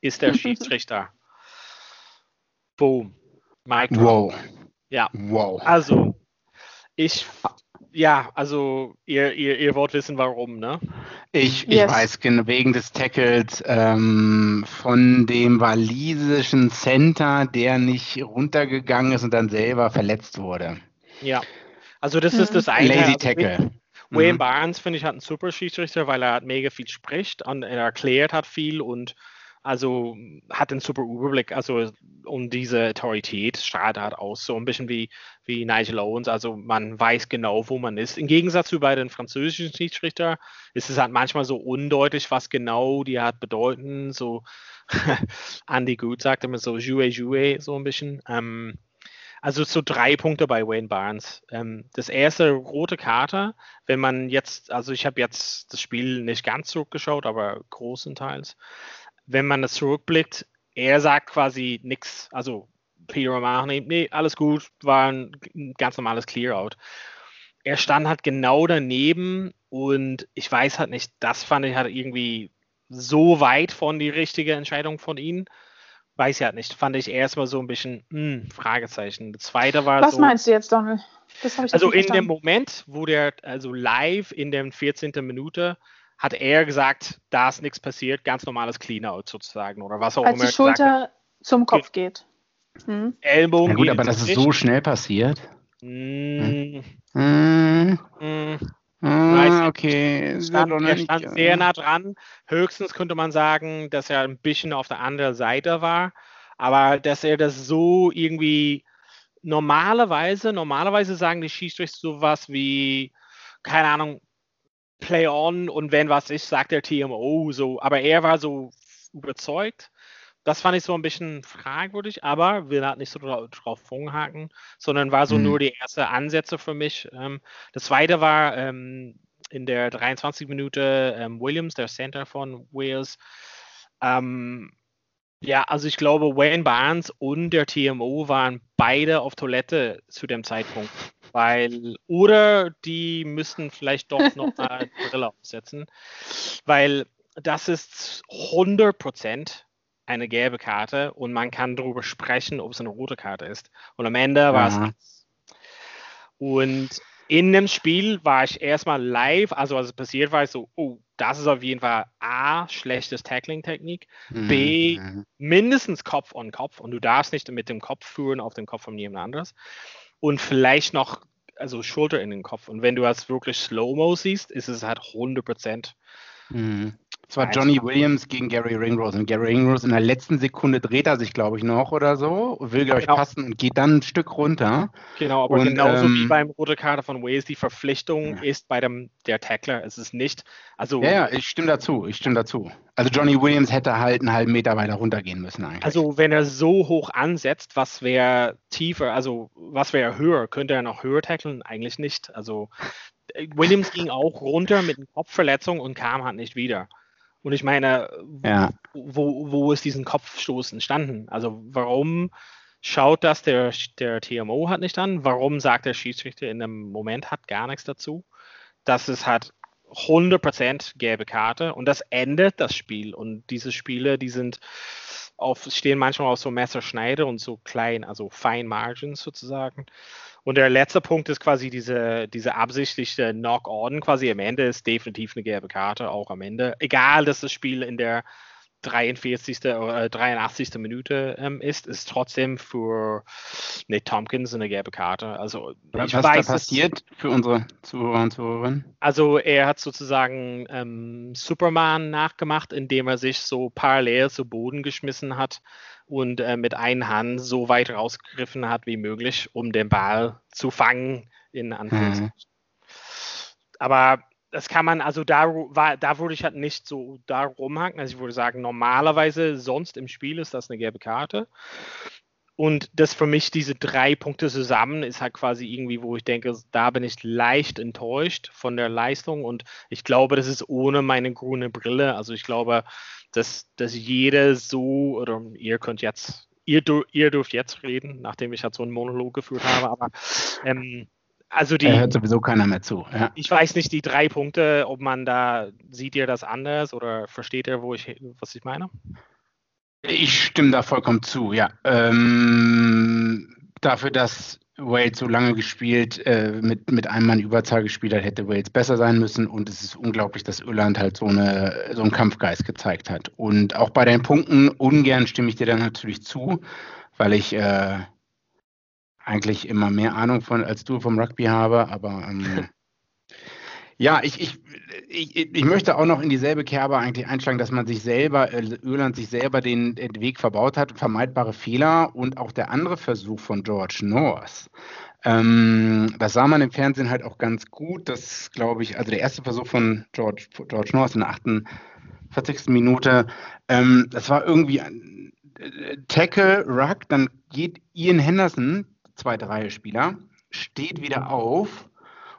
Speaker 2: ist der Schiedsrichter. Boom. Mike.
Speaker 3: Wow.
Speaker 2: Ja,
Speaker 3: Wow.
Speaker 2: also ich, ja, also ihr, ihr, ihr wollt wissen, warum, ne?
Speaker 3: Ich, ich
Speaker 4: Yes.
Speaker 3: weiß, genau, wegen des Tackles ähm, von dem walisischen Center, der nicht runtergegangen ist und dann selber verletzt wurde.
Speaker 2: Ja. Also das
Speaker 4: Mhm.
Speaker 2: ist das eine.
Speaker 3: Lazy
Speaker 2: also
Speaker 3: Tackle.
Speaker 2: Wayne
Speaker 3: Mhm.
Speaker 2: Barnes, finde ich, hat einen super Schiedsrichter, weil er hat mega viel spricht und er erklärt hat viel und also hat einen super Überblick, also um diese Autorität strahlt er aus, so ein bisschen wie, wie Nigel Owens, also man weiß genau, wo man ist. Im Gegensatz zu bei den französischen Schiedsrichter ist es halt manchmal so undeutlich, was genau die halt bedeuten, so Andy Good sagt immer so jouet, jouet, so ein bisschen. Ähm, also so drei Punkte bei Wayne Barnes. Ähm, das erste rote Karte, wenn man jetzt, also ich habe jetzt das Spiel nicht ganz zurückgeschaut, aber großenteils. Wenn man das zurückblickt, er sagt quasi nichts. Also Peter O'Mahony, nee, alles gut, war ein ganz normales Clear-Out. Er stand halt genau daneben und ich weiß halt nicht, das fand ich halt irgendwie so weit von die richtige Entscheidung von ihm. Weiß ja nicht. Fand ich erstmal so ein bisschen hm, Fragezeichen. Das zweite war
Speaker 4: Was
Speaker 2: so.
Speaker 4: meinst du jetzt, Donald? Das habe ich
Speaker 2: Also in dem. Moment, wo der, also live in der 14. Minute, hat er gesagt, da ist nichts passiert, ganz normales Clean-Out sozusagen oder was auch
Speaker 4: Als
Speaker 2: immer.
Speaker 4: die
Speaker 2: er gesagt hat.
Speaker 4: Schulter zum Kopf geht. Hm?
Speaker 2: Ellbogen.
Speaker 3: Na gut,
Speaker 2: geht
Speaker 3: aber das ist so schnell passiert.
Speaker 2: Mm,
Speaker 3: Hm,
Speaker 2: mm.
Speaker 3: Ah, okay.
Speaker 2: stand, er stand sehr nah dran. Höchstens könnte man sagen, dass er ein bisschen auf der anderen Seite war. Aber dass er das so irgendwie normalerweise, normalerweise sagen die Schiedsrichter sowas wie, keine Ahnung, Play on und wenn was ist, sagt der TMO so. Aber er war so überzeugt. Das fand ich so ein bisschen fragwürdig, aber will halt nicht so drauf rumhaken, sondern war so mhm. nur die erste Ansätze für mich. Ähm, das zweite war ähm, in der 23 Minute ähm, Williams, der Center von Wales. Ähm, ja, also ich glaube, Wayne Barnes und der TMO waren beide auf Toilette zu dem Zeitpunkt. Weil, oder die müssten vielleicht doch noch eine Brille aufsetzen, weil das ist 100% eine gelbe Karte und man kann darüber sprechen, ob es eine rote Karte ist. Und am Ende war es nichts. Und in dem Spiel war ich erstmal live, also als es passiert war, ich so, oh, das ist auf jeden Fall A, schlechtes Tackling-Technik, mhm. B, mindestens Kopf on Kopf und du darfst nicht mit dem Kopf führen auf den Kopf von jemand anderes und vielleicht noch also Schulter in den Kopf und wenn du das wirklich Slow-Mo siehst, ist es halt 100 Prozent
Speaker 3: Mhm. Es war Johnny Williams gegen Gary Ringrose. Und Gary Ringrose in der letzten Sekunde dreht er sich, glaube ich, noch oder so, will, glaube ich, genau. passen und geht dann ein Stück runter.
Speaker 2: Genau, aber und, genauso ähm, wie beim rote Karte von Wales, die Verpflichtung ja. ist bei dem der Tackler. Es ist nicht, also.
Speaker 3: Ja, ja, ich stimme dazu, ich stimme dazu. Also Johnny Williams hätte halt einen halben Meter weiter runtergehen müssen eigentlich.
Speaker 2: Also wenn er so hoch ansetzt, was wäre tiefer, also was wäre höher? Könnte er noch höher tackeln? Eigentlich nicht. Also Williams ging auch runter mit einer Kopfverletzung und kam halt nicht wieder. Und ich meine, ja. wo, wo ist diesen Kopfstoß entstanden? Also warum schaut das der, der TMO hat nicht an? Warum sagt der Schiedsrichter in dem Moment hat gar nichts dazu? Das ist halt 100% gelbe Karte und das endet das Spiel. Und diese Spiele, die sind auf, stehen manchmal auf so Messerschneide und so klein, also Fine Margins sozusagen. Und der letzte Punkt ist quasi diese, diese absichtliche Knock-On quasi am Ende ist definitiv eine gelbe Karte, auch am Ende. Egal, dass das Spiel in der 43. oder 83. Minute ähm, ist, ist trotzdem für Nate Tompkins eine gelbe Karte. Also
Speaker 3: Was ist da passiert für unsere Zuhörer und Zuhörerinnen?
Speaker 2: Also er hat sozusagen ähm, Superman nachgemacht, indem er sich so parallel zu Boden geschmissen hat und äh, mit einer Hand so weit rausgegriffen hat wie möglich, um den Ball zu fangen, in Anführungszeichen. Mhm. Aber das kann man, also da, war, da würde ich halt nicht so da rumhaken. Also ich würde sagen, normalerweise sonst im Spiel ist das eine gelbe Karte. Und das für mich, diese drei Punkte zusammen, ist halt quasi irgendwie, wo ich denke, da bin ich leicht enttäuscht von der Leistung. Und ich glaube, das ist ohne meine grüne Brille. Also ich glaube, dass, dass jeder so, oder ihr könnt jetzt, ihr, ihr dürft jetzt reden, nachdem ich halt so einen Monolog geführt habe, aber ähm, also die.
Speaker 3: Er hört sowieso keiner mehr zu. Ja.
Speaker 2: Ich weiß nicht, die drei Punkte, ob man da, sieht ihr das anders oder versteht ihr, wo ich, was ich meine?
Speaker 3: Ich stimme da vollkommen zu, ja. Ähm, dafür, dass Wales so lange gespielt, äh, mit, mit einem Mann Überzahl gespielt hat, hätte Wales besser sein müssen. Und es ist unglaublich, dass Irland halt so, eine, so einen Kampfgeist gezeigt hat. Und auch bei den Punkten, ungern stimme ich dir dann natürlich zu, weil ich äh, eigentlich immer mehr Ahnung von als du vom Rugby habe. Aber ähm, ja, ich, ich, ich, ich möchte auch noch in dieselbe Kerbe eigentlich einschlagen, dass man sich selber, äh, Irland sich selber den, den Weg verbaut hat, vermeidbare Fehler und auch der andere Versuch von George North. Ähm, das sah man im Fernsehen halt auch ganz gut. Das glaube ich, also der erste Versuch von George, George North in der 48. Minute, ähm, das war irgendwie ein äh, Tackle, Ruck, dann geht Ian Henderson, zweite Reihe Spieler, steht wieder auf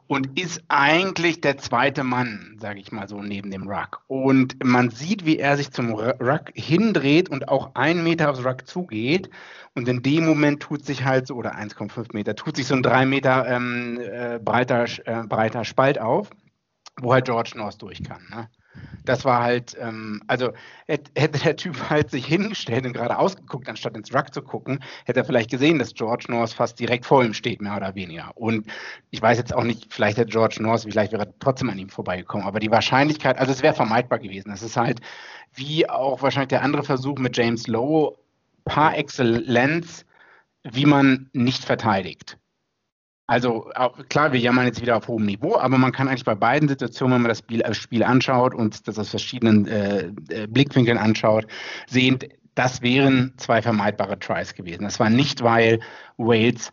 Speaker 3: und ist eigentlich der zweite Mann, sage ich mal so, neben dem Ruck. Und man sieht, wie er sich zum Ruck hindreht und auch einen Meter aufs Ruck zugeht. Und in dem Moment tut sich halt so, oder 1,5 Meter, tut sich so ein drei Meter ähm, äh, breiter, äh, breiter Spalt auf, wo halt George North durch kann. Ne? Das war halt, ähm, also hätte der Typ halt sich hingestellt und gerade ausgeguckt, anstatt ins Ruck zu gucken, hätte er vielleicht gesehen, dass George North fast direkt vor ihm steht, mehr oder weniger. Und ich weiß jetzt auch nicht, vielleicht hätte George North, vielleicht wäre er trotzdem an ihm vorbeigekommen, aber die Wahrscheinlichkeit, also es wäre vermeidbar gewesen. Es ist halt wie auch wahrscheinlich der andere Versuch mit James Lowe, par excellence, wie man nicht verteidigt. Also klar, wir jammern jetzt wieder auf hohem Niveau, aber man kann eigentlich bei beiden Situationen, wenn man das Spiel, das Spiel anschaut und das aus verschiedenen äh, äh, Blickwinkeln anschaut, sehen, das wären zwei vermeidbare Tries gewesen. Das war nicht, weil Wales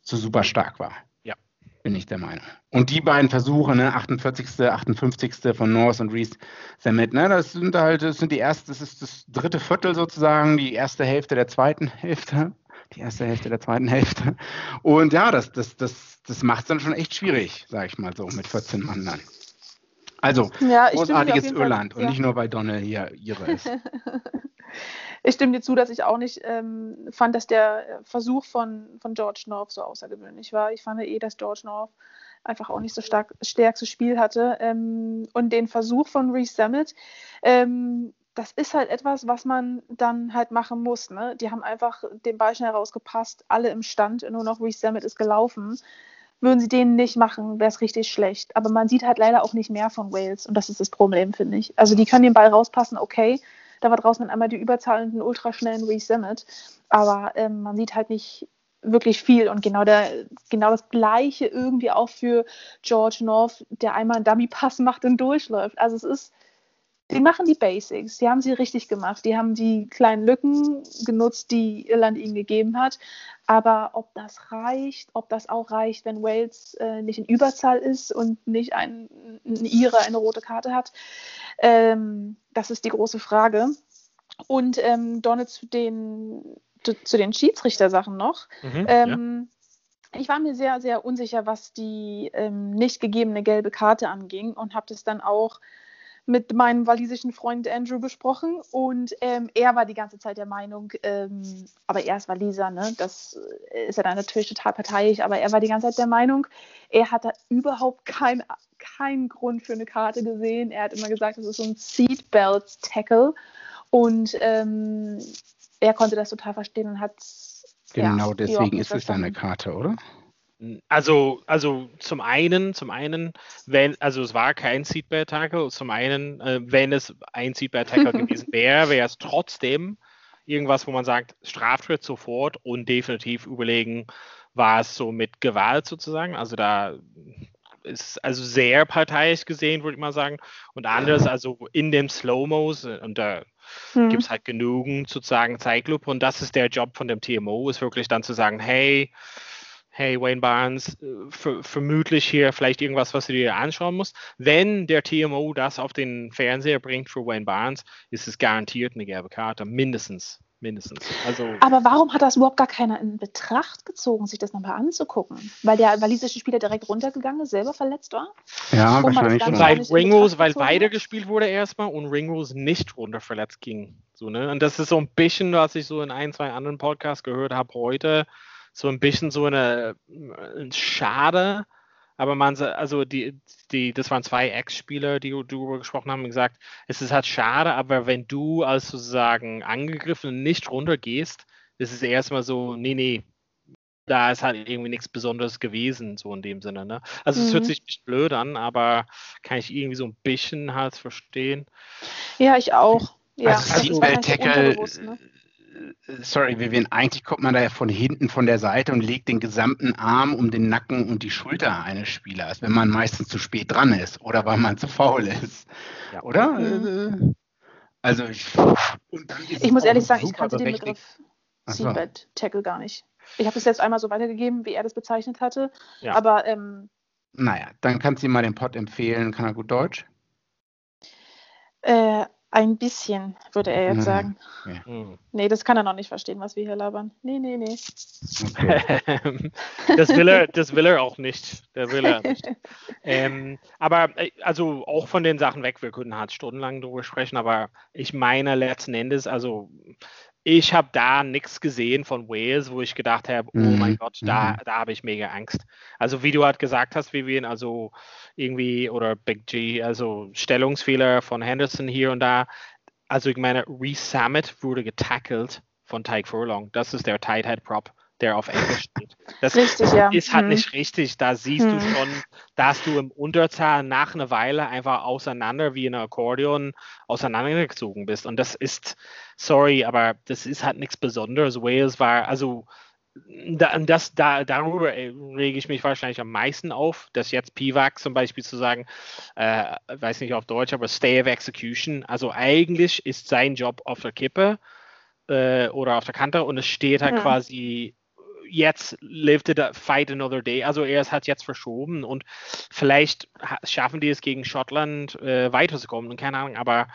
Speaker 3: so super stark war.
Speaker 2: Ja.
Speaker 3: Bin ich der Meinung. Und die beiden Versuche, ne, 48., 58. von North und Reese Sammet, ne, das sind halt, das sind die erste, das ist das dritte Viertel sozusagen, die erste Hälfte der zweiten Hälfte. Die erste Hälfte der zweiten Hälfte. Und ja, das, das, das, das macht es dann schon echt schwierig, sage ich mal so, mit 14 Mann dann. Also,
Speaker 4: Ja,
Speaker 3: großartiges
Speaker 4: jeden Fall-
Speaker 3: Irland und
Speaker 4: ja.
Speaker 3: nicht nur bei Donnell hier ihre ist.
Speaker 4: Ich stimme dir zu, dass ich auch nicht ähm, fand, dass der Versuch von, von George North so außergewöhnlich war. Ich fand eh, dass George North einfach auch nicht so stark stärkstes Spiel hatte. Ähm, und den Versuch von Reece Sammet, ähm, das ist halt etwas, was man dann halt machen muss. Ne? Die haben einfach den Ball schnell rausgepasst, alle im Stand, nur noch Reece Sammet ist gelaufen. Würden sie den nicht machen, wäre es richtig schlecht. Aber man sieht halt leider auch nicht mehr von Wales und das ist das Problem, finde ich. Also die können den Ball rauspassen, okay. Da war draußen einmal die überzahlenden, ultraschnellen Reece Sammet. Aber ähm, man sieht halt nicht wirklich viel und genau, der, genau das Gleiche irgendwie auch für George North, der einmal einen Dummy-Pass macht und durchläuft. Also es ist, die machen die Basics, die haben sie richtig gemacht, die haben die kleinen Lücken genutzt, die Irland ihnen gegeben hat. Aber ob das reicht, ob das auch reicht, wenn Wales äh, nicht in Überzahl ist und nicht ein, ein Ire eine rote Karte hat, ähm, das ist die große Frage. Und ähm, Donald zu den, zu, zu den Schiedsrichtersachen noch.
Speaker 2: Mhm, ja.
Speaker 4: Ähm, Ich war mir sehr, sehr unsicher, was die ähm, nicht gegebene gelbe Karte anging und habe das dann auch mit meinem walisischen Freund Andrew besprochen und ähm, er war die ganze Zeit der Meinung, ähm, aber er ist Waliser, ne? das äh, ist ja dann natürlich total parteiisch, aber er war die ganze Zeit der Meinung, er hat da überhaupt keinen keinen Grund für eine Karte gesehen. Er hat immer gesagt, das ist so ein Seatbelt-Tackle und ähm, er konnte das total verstehen und hat
Speaker 3: Genau
Speaker 4: ja,
Speaker 3: deswegen ist es eine. Karte, oder?
Speaker 2: Also, also zum einen, zum einen, wenn, also es war kein Seatbelt Tackle, zum einen, äh, wenn es ein Seatbelt Tackle gewesen wäre, wäre es trotzdem irgendwas, wo man sagt, Straftritt sofort und definitiv überlegen, war es so mit Gewalt sozusagen. Also da ist also sehr parteiisch gesehen, würde ich mal sagen. Und anders, also in dem Slow-Mos, äh, und da
Speaker 4: Hm.
Speaker 2: gibt es halt genügend sozusagen Zeitlupe und das ist der Job von dem TMO, ist wirklich dann zu sagen, hey, hey Wayne Barnes, äh, ver vermutlich hier vielleicht irgendwas, was du dir anschauen musst. Wenn der TMO das auf den Fernseher bringt für Wayne Barnes, ist es garantiert eine gelbe Karte, mindestens, mindestens. Also
Speaker 4: Aber warum hat das überhaupt gar keiner in Betracht gezogen, sich das nochmal anzugucken? Weil der walisische Spieler direkt runtergegangen ist, selber verletzt war?
Speaker 3: Ja,
Speaker 4: das
Speaker 3: wahrscheinlich
Speaker 4: auch
Speaker 2: weil Ringrose, weil weitergespielt wurde erstmal und Ringrose nicht runter verletzt ging. So, ne? Und das ist so ein bisschen, was ich so in ein, zwei anderen Podcasts gehört habe heute, so ein bisschen so eine Schade. Aber man, sa- also die, die, das waren zwei Ex-Spieler, die darüber gesprochen haben, und gesagt, es ist halt schade, aber wenn du als sozusagen angegriffen nicht runtergehst, ist es erstmal so, nee, nee, da ist halt irgendwie nichts Besonderes gewesen, so in dem Sinne. Ne? Also es hört
Speaker 4: Mhm.
Speaker 2: sich nicht blöd an, aber kann ich irgendwie so ein bisschen halt verstehen.
Speaker 4: Ja, ich auch. Ja,
Speaker 3: also
Speaker 4: das ist wahrscheinlich so
Speaker 3: Seatbelt-Tackle,
Speaker 4: unterbewusst, ne?
Speaker 3: Sorry, Vivian, eigentlich kommt man da ja von hinten von der Seite und legt den gesamten Arm um den Nacken und die Schulter eines Spielers, wenn man meistens zu spät dran ist oder weil man zu faul ist.
Speaker 2: Ja.
Speaker 3: Oder?
Speaker 4: Mhm.
Speaker 3: Äh, Also ich, und dann ist
Speaker 4: Ich
Speaker 3: es
Speaker 4: muss ehrlich sagen, ich kannte den. Begriff
Speaker 3: Ach so.
Speaker 4: Seatbelt-Tackle gar nicht. Ich habe das jetzt einmal so weitergegeben, wie er das bezeichnet hatte.
Speaker 2: Ja.
Speaker 4: Aber ähm,
Speaker 3: Naja, dann kannst du ihm mal den Pod empfehlen. Kann er gut Deutsch?
Speaker 4: äh, ein bisschen, würde er jetzt
Speaker 3: Mhm.
Speaker 4: sagen.
Speaker 2: Hm.
Speaker 4: Nee, das kann er noch nicht verstehen, was wir hier labern. Nee, nee, nee.
Speaker 3: Okay.
Speaker 2: das, will er, das will er auch nicht. Der will er nicht. Ähm, aber äh, also auch von den Sachen weg, wir könnten halt stundenlang drüber sprechen, aber ich meine letzten Endes, also ich habe da nichts gesehen von Wales, wo ich gedacht habe, oh mein
Speaker 3: Mhm,
Speaker 2: Gott, da,
Speaker 3: mhm.
Speaker 2: da habe ich mega Angst. Also wie du halt gesagt hast, Vivian, also irgendwie, oder Big G, also Stellungsfehler von Henderson hier und da. Also ich meine, Reese Summit wurde getackelt von Tyke Furlong. Das ist der Tight Head Prop, der auf Englisch steht. Das
Speaker 4: Richtig, ja.
Speaker 2: ist halt
Speaker 4: Hm.
Speaker 2: nicht richtig. Da siehst du
Speaker 4: Hm.
Speaker 2: schon, dass du im Unterzahl nach einer Weile einfach auseinander wie ein Akkordeon auseinandergezogen bist. Und das ist, sorry, aber das ist halt nichts Besonderes. Wales war, also da, das, da, darüber rege ich mich wahrscheinlich am meisten auf, dass jetzt Pivac zum Beispiel zu sagen, äh, weiß nicht auf Deutsch, aber Stay of Execution. Also eigentlich ist sein Job auf der Kippe. äh, oder auf der Kante und es steht halt mhm. quasi jetzt live the fight another day. Also er hat jetzt verschoben und vielleicht schaffen die es gegen Schottland äh, weiterzukommen. Keine Ahnung, aber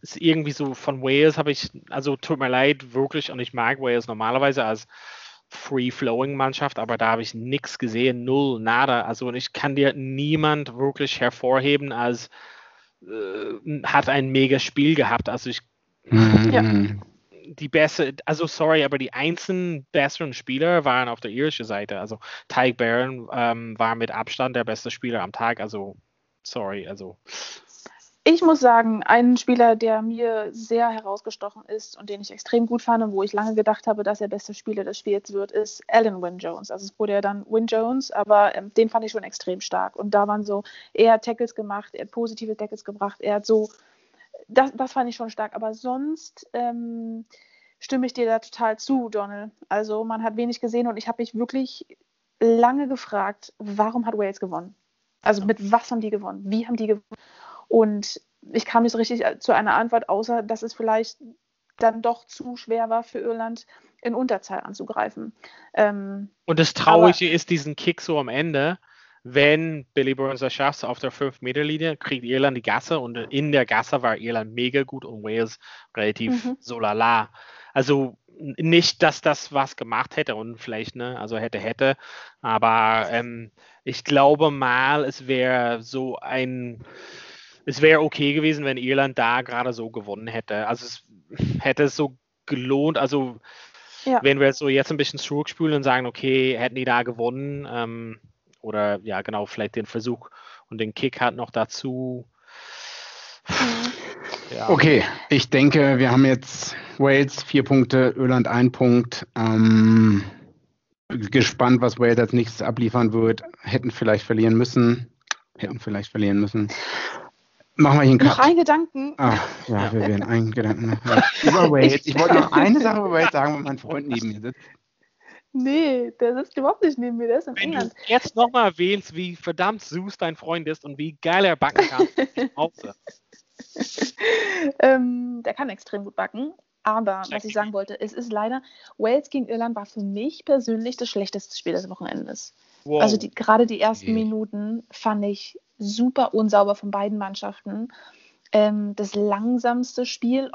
Speaker 2: ist irgendwie so von Wales habe ich, also tut mir leid, wirklich, und ich mag Wales normalerweise als Free-Flowing-Mannschaft, aber da habe ich nichts gesehen, null, nada. Also ich kann dir niemand wirklich hervorheben als äh, hat ein mega Spiel gehabt. Also ich mhm. ja, die beste, also sorry, aber die einzelnen besseren Spieler waren auf der irischen Seite. Also Tyke Barron ähm, war mit Abstand der beste Spieler am Tag. Also sorry, also
Speaker 4: ich muss sagen, ein Spieler, der mir sehr herausgestochen ist und den ich extrem gut fand und wo ich lange gedacht habe, dass er beste Spieler des Spiels wird, ist Alan Wynne Jones. Also es wurde ja dann Wynne Jones, aber ähm, den fand ich schon extrem stark. Und da waren so, er hat Tackles gemacht, er hat positive Tackles gebracht, er hat so, das, das fand ich schon stark. Aber sonst ähm, stimme ich dir da total zu, Donald. Also man hat wenig gesehen und ich habe mich wirklich lange gefragt, warum hat Wales gewonnen? Also mit was haben die gewonnen? Wie haben die gewonnen? Und ich kam nicht so richtig äh, zu einer Antwort, außer dass es vielleicht dann doch zu schwer war für Irland, in Unterzahl anzugreifen.
Speaker 2: Ähm, und das Traurige aber, ist diesen Kick so am Ende. Wenn Billy Burns das schafft auf der 5-Meter-Linie, kriegt Irland die Gasse und in der Gasse war Irland mega gut und Wales relativ mhm. so lala. Also nicht, dass das was gemacht hätte und vielleicht, ne, also hätte, hätte, aber ähm, ich glaube mal, es wäre so ein es wäre okay gewesen, wenn Irland da gerade so gewonnen hätte. Also es hätte es so gelohnt, also ja. wenn wir jetzt so jetzt ein bisschen zurückspülen und sagen, okay, hätten die da gewonnen, ähm, oder ja, genau, vielleicht den Versuch und den Kick hat noch dazu.
Speaker 3: Ja. Okay, ich denke, wir haben jetzt Wales vier Punkte, Irland ein Punkt. Ähm, gespannt, was Wales als nächstes abliefern wird. Hätten vielleicht verlieren müssen. Hätten vielleicht verlieren müssen. Machen wir hier einen
Speaker 4: Cut. Noch einen Gedanken.
Speaker 3: Ah, ja, wir werden einen Gedanken. über Wales. Ich wollte noch eine Sache über Wales sagen, weil mein Freund neben mir sitzt.
Speaker 4: Nee, der sitzt überhaupt nicht neben mir, der ist in Wenn England.
Speaker 2: du jetzt nochmal wählst, wie verdammt süß dein Freund ist und wie geil er backen kann,
Speaker 4: ähm, der kann extrem gut backen. Aber was ich sagen wollte, es ist leider, Wales gegen Irland war für mich persönlich das schlechteste Spiel des Wochenendes. Wow. Also die, gerade die ersten okay. Minuten fand ich super unsauber von beiden Mannschaften. Ähm, das langsamste Spiel,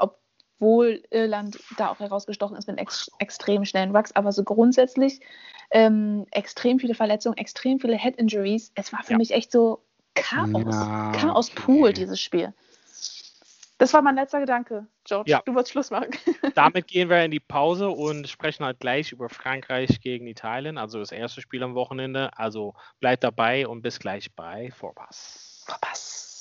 Speaker 4: obwohl Irland da auch herausgestochen ist mit ex extrem schnellen Wachs, aber so grundsätzlich ähm, extrem viele Verletzungen, extrem viele Head Injuries. Es war für ja. mich echt so Chaos, ja. Chaos pur, dieses Spiel. Das war mein letzter Gedanke, George. Ja. Du wolltest Schluss machen.
Speaker 2: Damit gehen wir in die Pause und sprechen halt gleich über Frankreich gegen Italien, also das erste Spiel am Wochenende. Also bleibt dabei und bis gleich bei Vorpass. Vorpass.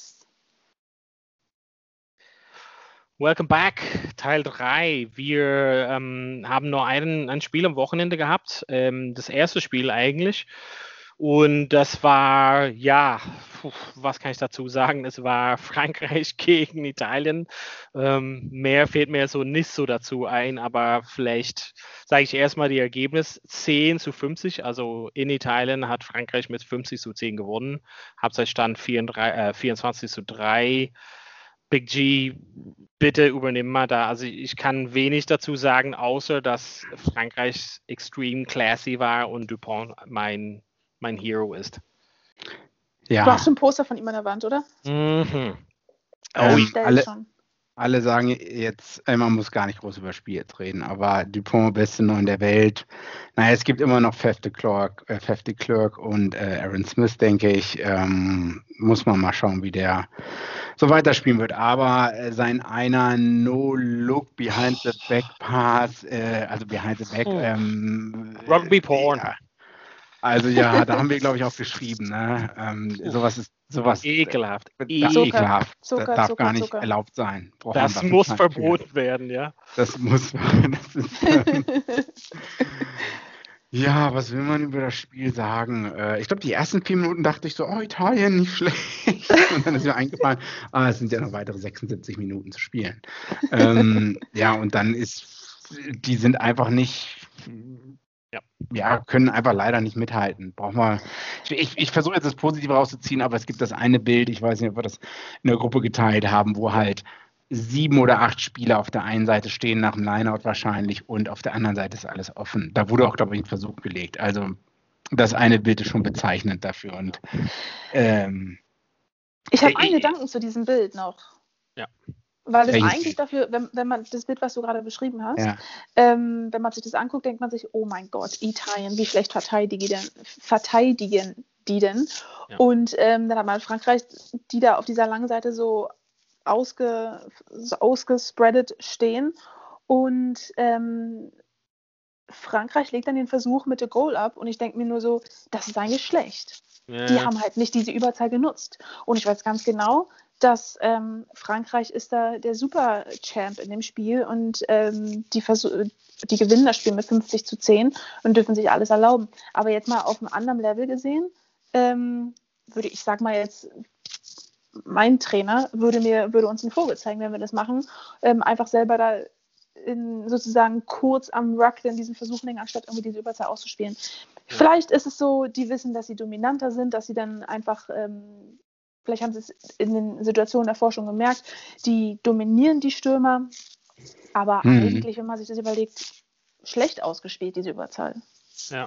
Speaker 2: Welcome back, Teil 3. Wir ähm, haben nur einen, ein Spiel am Wochenende gehabt. Ähm, das erste Spiel eigentlich. Und das war, ja, was kann ich dazu sagen? Es war Frankreich gegen Italien. Ähm, mehr fehlt mir so nicht so dazu ein, aber vielleicht sage ich erstmal die Ergebnis 10 zu 50. Also in Italien hat Frankreich mit 50 zu 10 gewonnen. Halbzeitstand 34, äh, 24 zu 3. Big G, bitte übernimm mal da. Also ich kann wenig dazu sagen, außer dass Frankreich extrem classy war und Dupont mein mein Hero ist.
Speaker 4: Ja. Du hast schon ein Poster von ihm an der Wand, oder? Mhm.
Speaker 3: Oh, ähm, alle, alle sagen jetzt, äh, man muss gar nicht groß über Spiel jetzt reden, aber Dupont, beste Neun der Welt. Naja, es gibt immer noch Fef de Klerk, äh, Klerk und äh, Aaron Smith, denke ich. Ähm, muss man mal schauen, wie der so weiterspielen wird. Aber äh, sein einer No-Look Behind the Back Pass, äh, also Behind the Back. Ähm,
Speaker 2: Rugby Porn. Ja,
Speaker 3: also ja, da haben wir, glaube ich, auch geschrieben. Ne? Ähm, sowas ist sowas
Speaker 2: ekelhaft.
Speaker 3: ekelhaft. Zucker, das darf Zucker, gar nicht Zucker. erlaubt sein.
Speaker 2: Braucht das muss verboten für. werden, ja.
Speaker 3: Das muss. Das ist, ähm, ja, was will man über das Spiel sagen? Äh, ich glaube, die ersten vier Minuten dachte ich so, oh, Italien, nicht schlecht. Und dann ist mir eingefallen, ah, es sind ja noch weitere 76 Minuten zu spielen. ähm, ja, und dann ist, die sind einfach nicht ja. ja, können einfach leider nicht mithalten. Brauchen wir. Ich, ich, ich versuche jetzt das Positive rauszuziehen, aber es gibt das eine Bild, ich weiß nicht, ob wir das in der Gruppe geteilt haben, wo halt sieben oder acht Spieler auf der einen Seite stehen nach dem Lineout wahrscheinlich und auf der anderen Seite ist alles offen. Da wurde auch, glaube ich, ein Versuch gelegt. Also das eine Bild ist schon bezeichnend dafür. Und ähm,
Speaker 4: ich habe einen Gedanken zu diesem Bild noch.
Speaker 2: Ja.
Speaker 4: Weil es eigentlich dafür, wenn, wenn man das Bild, was du gerade beschrieben hast, ja. ähm, wenn man sich das anguckt, denkt man sich, oh mein Gott, Italien, wie schlecht verteidigen, verteidigen die denn? Ja. Und ähm, dann hat man Frankreich, die da auf dieser langen Seite so, ausge, so ausgespreadet stehen. Und ähm, Frankreich legt dann den Versuch mit der Goal ab und ich denke mir nur so, das ist eigentlich schlecht. Ja. Die haben halt nicht diese Überzahl genutzt. Und ich weiß ganz genau, dass ähm, Frankreich ist da der Super-Champ in dem Spiel und ähm, die, die gewinnen das Spiel mit 50 zu 10 und dürfen sich alles erlauben. Aber jetzt mal auf einem anderen Level gesehen, ähm, würde ich sag mal jetzt, mein Trainer würde mir, würde uns einen Vogel zeigen, wenn wir das machen, ähm, einfach selber da in, sozusagen kurz am Ruck in diesen Versuch länger, anstatt irgendwie diese Überzahl auszuspielen. Vielleicht ist es so, die wissen, dass sie dominanter sind, dass sie dann einfach, ähm, vielleicht haben sie es in den Situationen davor schon gemerkt, die dominieren die Stürmer, aber mhm. eigentlich, wenn man sich das überlegt, schlecht ausgespielt, diese Überzahl.
Speaker 2: Ja.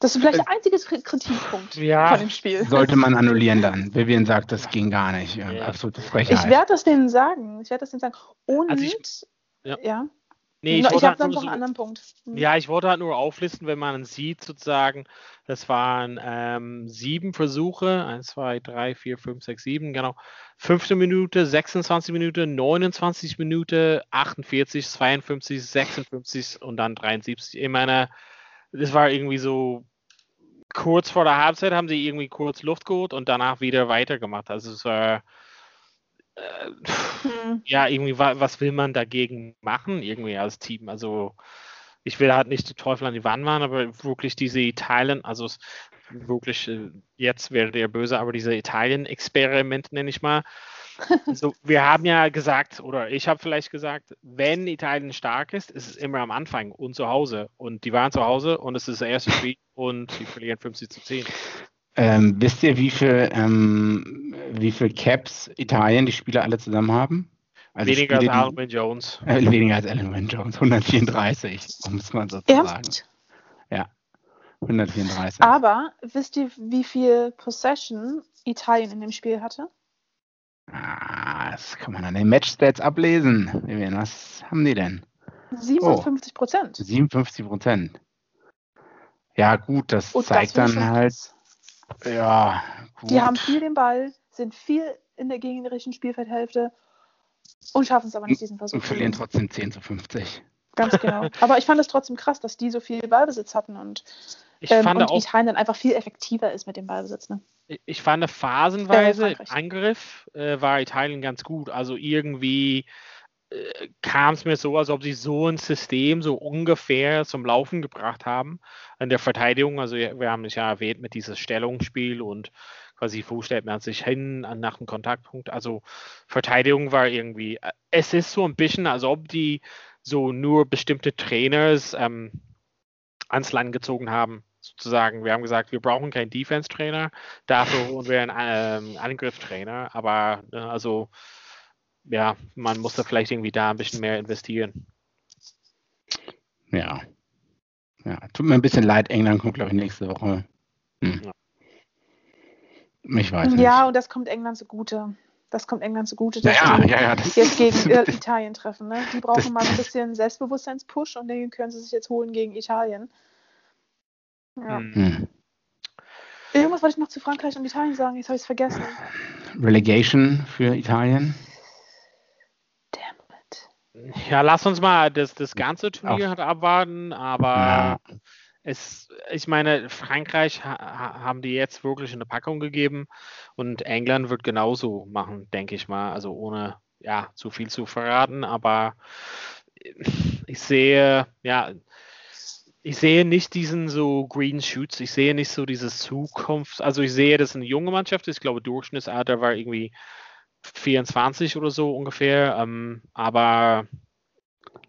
Speaker 4: Das ist vielleicht der einzige Kritikpunkt ja. von dem Spiel.
Speaker 3: Sollte man annullieren dann. Vivian sagt, das ging gar nicht. Ja. Absolute Frechheit.
Speaker 4: Ich werde das denen sagen. Ich werde das denen sagen. Und also ich, ja. ja.
Speaker 2: Nee, ich, ich habe halt noch einen anderen Punkt. Hm. Ja, ich wollte halt nur auflisten, wenn man sieht, sozusagen, das waren ähm, sieben Versuche, 1, 2, 3, 4, 5, 6, 7, genau. Fünfte Minute, 26 Minuten, 29 Minuten, 48, 52, 56 und dann 73. Ich meine, das war irgendwie so kurz vor der Halbzeit haben sie irgendwie kurz Luft geholt und danach wieder weitergemacht. Also es war äh, hm. ja irgendwie was will man dagegen machen irgendwie als Team? Also ich will halt nicht die Teufel an die Wand machen, aber wirklich diese Italien, also wirklich äh, jetzt wäre der böse, aber diese Italien-Experiment nenne ich mal. Also, wir haben ja gesagt, oder ich habe vielleicht gesagt, wenn Italien stark ist, ist es immer am Anfang und zu Hause. Und die waren zu Hause und es ist das erste Spiel und die verlieren 50 zu 10.
Speaker 3: Ähm, wisst ihr, wie viel, ähm, wie viel Caps Italien die Spieler alle zusammen haben?
Speaker 2: Also weniger Spiele, als Alan Jones.
Speaker 3: Äh, weniger als Alan Jones, 134, um es mal so zu sagen. Ja, 134.
Speaker 4: Aber wisst ihr, wie viel Possession Italien in dem Spiel hatte?
Speaker 3: Ah, das kann man an den Matchstats ablesen. Was haben die denn?
Speaker 4: 57 Prozent.
Speaker 3: Oh, 57 Prozent. Ja, gut, das Und zeigt das dann halt. Ja,
Speaker 4: gut. Die haben viel den Ball, sind viel in der gegnerischen Spielfeldhälfte und schaffen es aber nicht, diesen Versuch.
Speaker 3: Und verlieren trotzdem 10 zu 50.
Speaker 4: Ganz genau. Aber ich fand es trotzdem krass, dass die so viel Ballbesitz hatten und,
Speaker 2: ich ähm, fand
Speaker 4: und auch, Italien dann einfach viel effektiver ist mit dem Ballbesitz. Ne?
Speaker 2: Ich fand phasenweise im Angriff äh, war Italien ganz gut. Also irgendwie äh, kam es mir so, als ob sie so ein System so ungefähr zum Laufen gebracht haben. In der Verteidigung, also wir haben es ja erwähnt mit diesem Stellungsspiel und quasi wo stellt man sich hin nach dem Kontaktpunkt. Also Verteidigung war irgendwie, äh, es ist so ein bisschen, als ob die so nur bestimmte Trainers ähm, ans Land gezogen haben sozusagen, wir haben gesagt, wir brauchen keinen Defense-Trainer, dafür holen wir einen ähm, Angriff-Trainer, aber äh, also ja, man muss da vielleicht irgendwie da ein bisschen mehr investieren.
Speaker 3: Ja. Ja, tut mir ein bisschen leid, England kommt, glaube ich, nächste Woche. Hm. Ja. Ich weiß nicht.
Speaker 4: Ja, und das kommt England zugute. Das kommt England zugute,
Speaker 3: dass ja,
Speaker 4: die
Speaker 3: ja, ja,
Speaker 4: jetzt gegen das, Italien treffen. Ne? Die brauchen das, mal ein bisschen Selbstbewusstseinspush und den können sie sich jetzt holen gegen Italien. Ja. Hm. Irgendwas wollte ich noch zu Frankreich und Italien sagen, jetzt habe ich es vergessen.
Speaker 3: Relegation für Italien.
Speaker 2: Ja, lass uns mal das, das ganze Turnier Auf. abwarten, aber ja. es, ich meine, Frankreich ha, haben die jetzt wirklich eine Packung gegeben und England wird genauso machen, denke ich mal. Also ohne ja zu viel zu verraten, aber ich sehe, ja, ich sehe nicht diesen so Green Shoots, ich sehe nicht so diese Zukunft. Also ich sehe, dass eine junge Mannschaft ist. Ich glaube, Durchschnittsalter war irgendwie 24 oder so ungefähr. Ähm, aber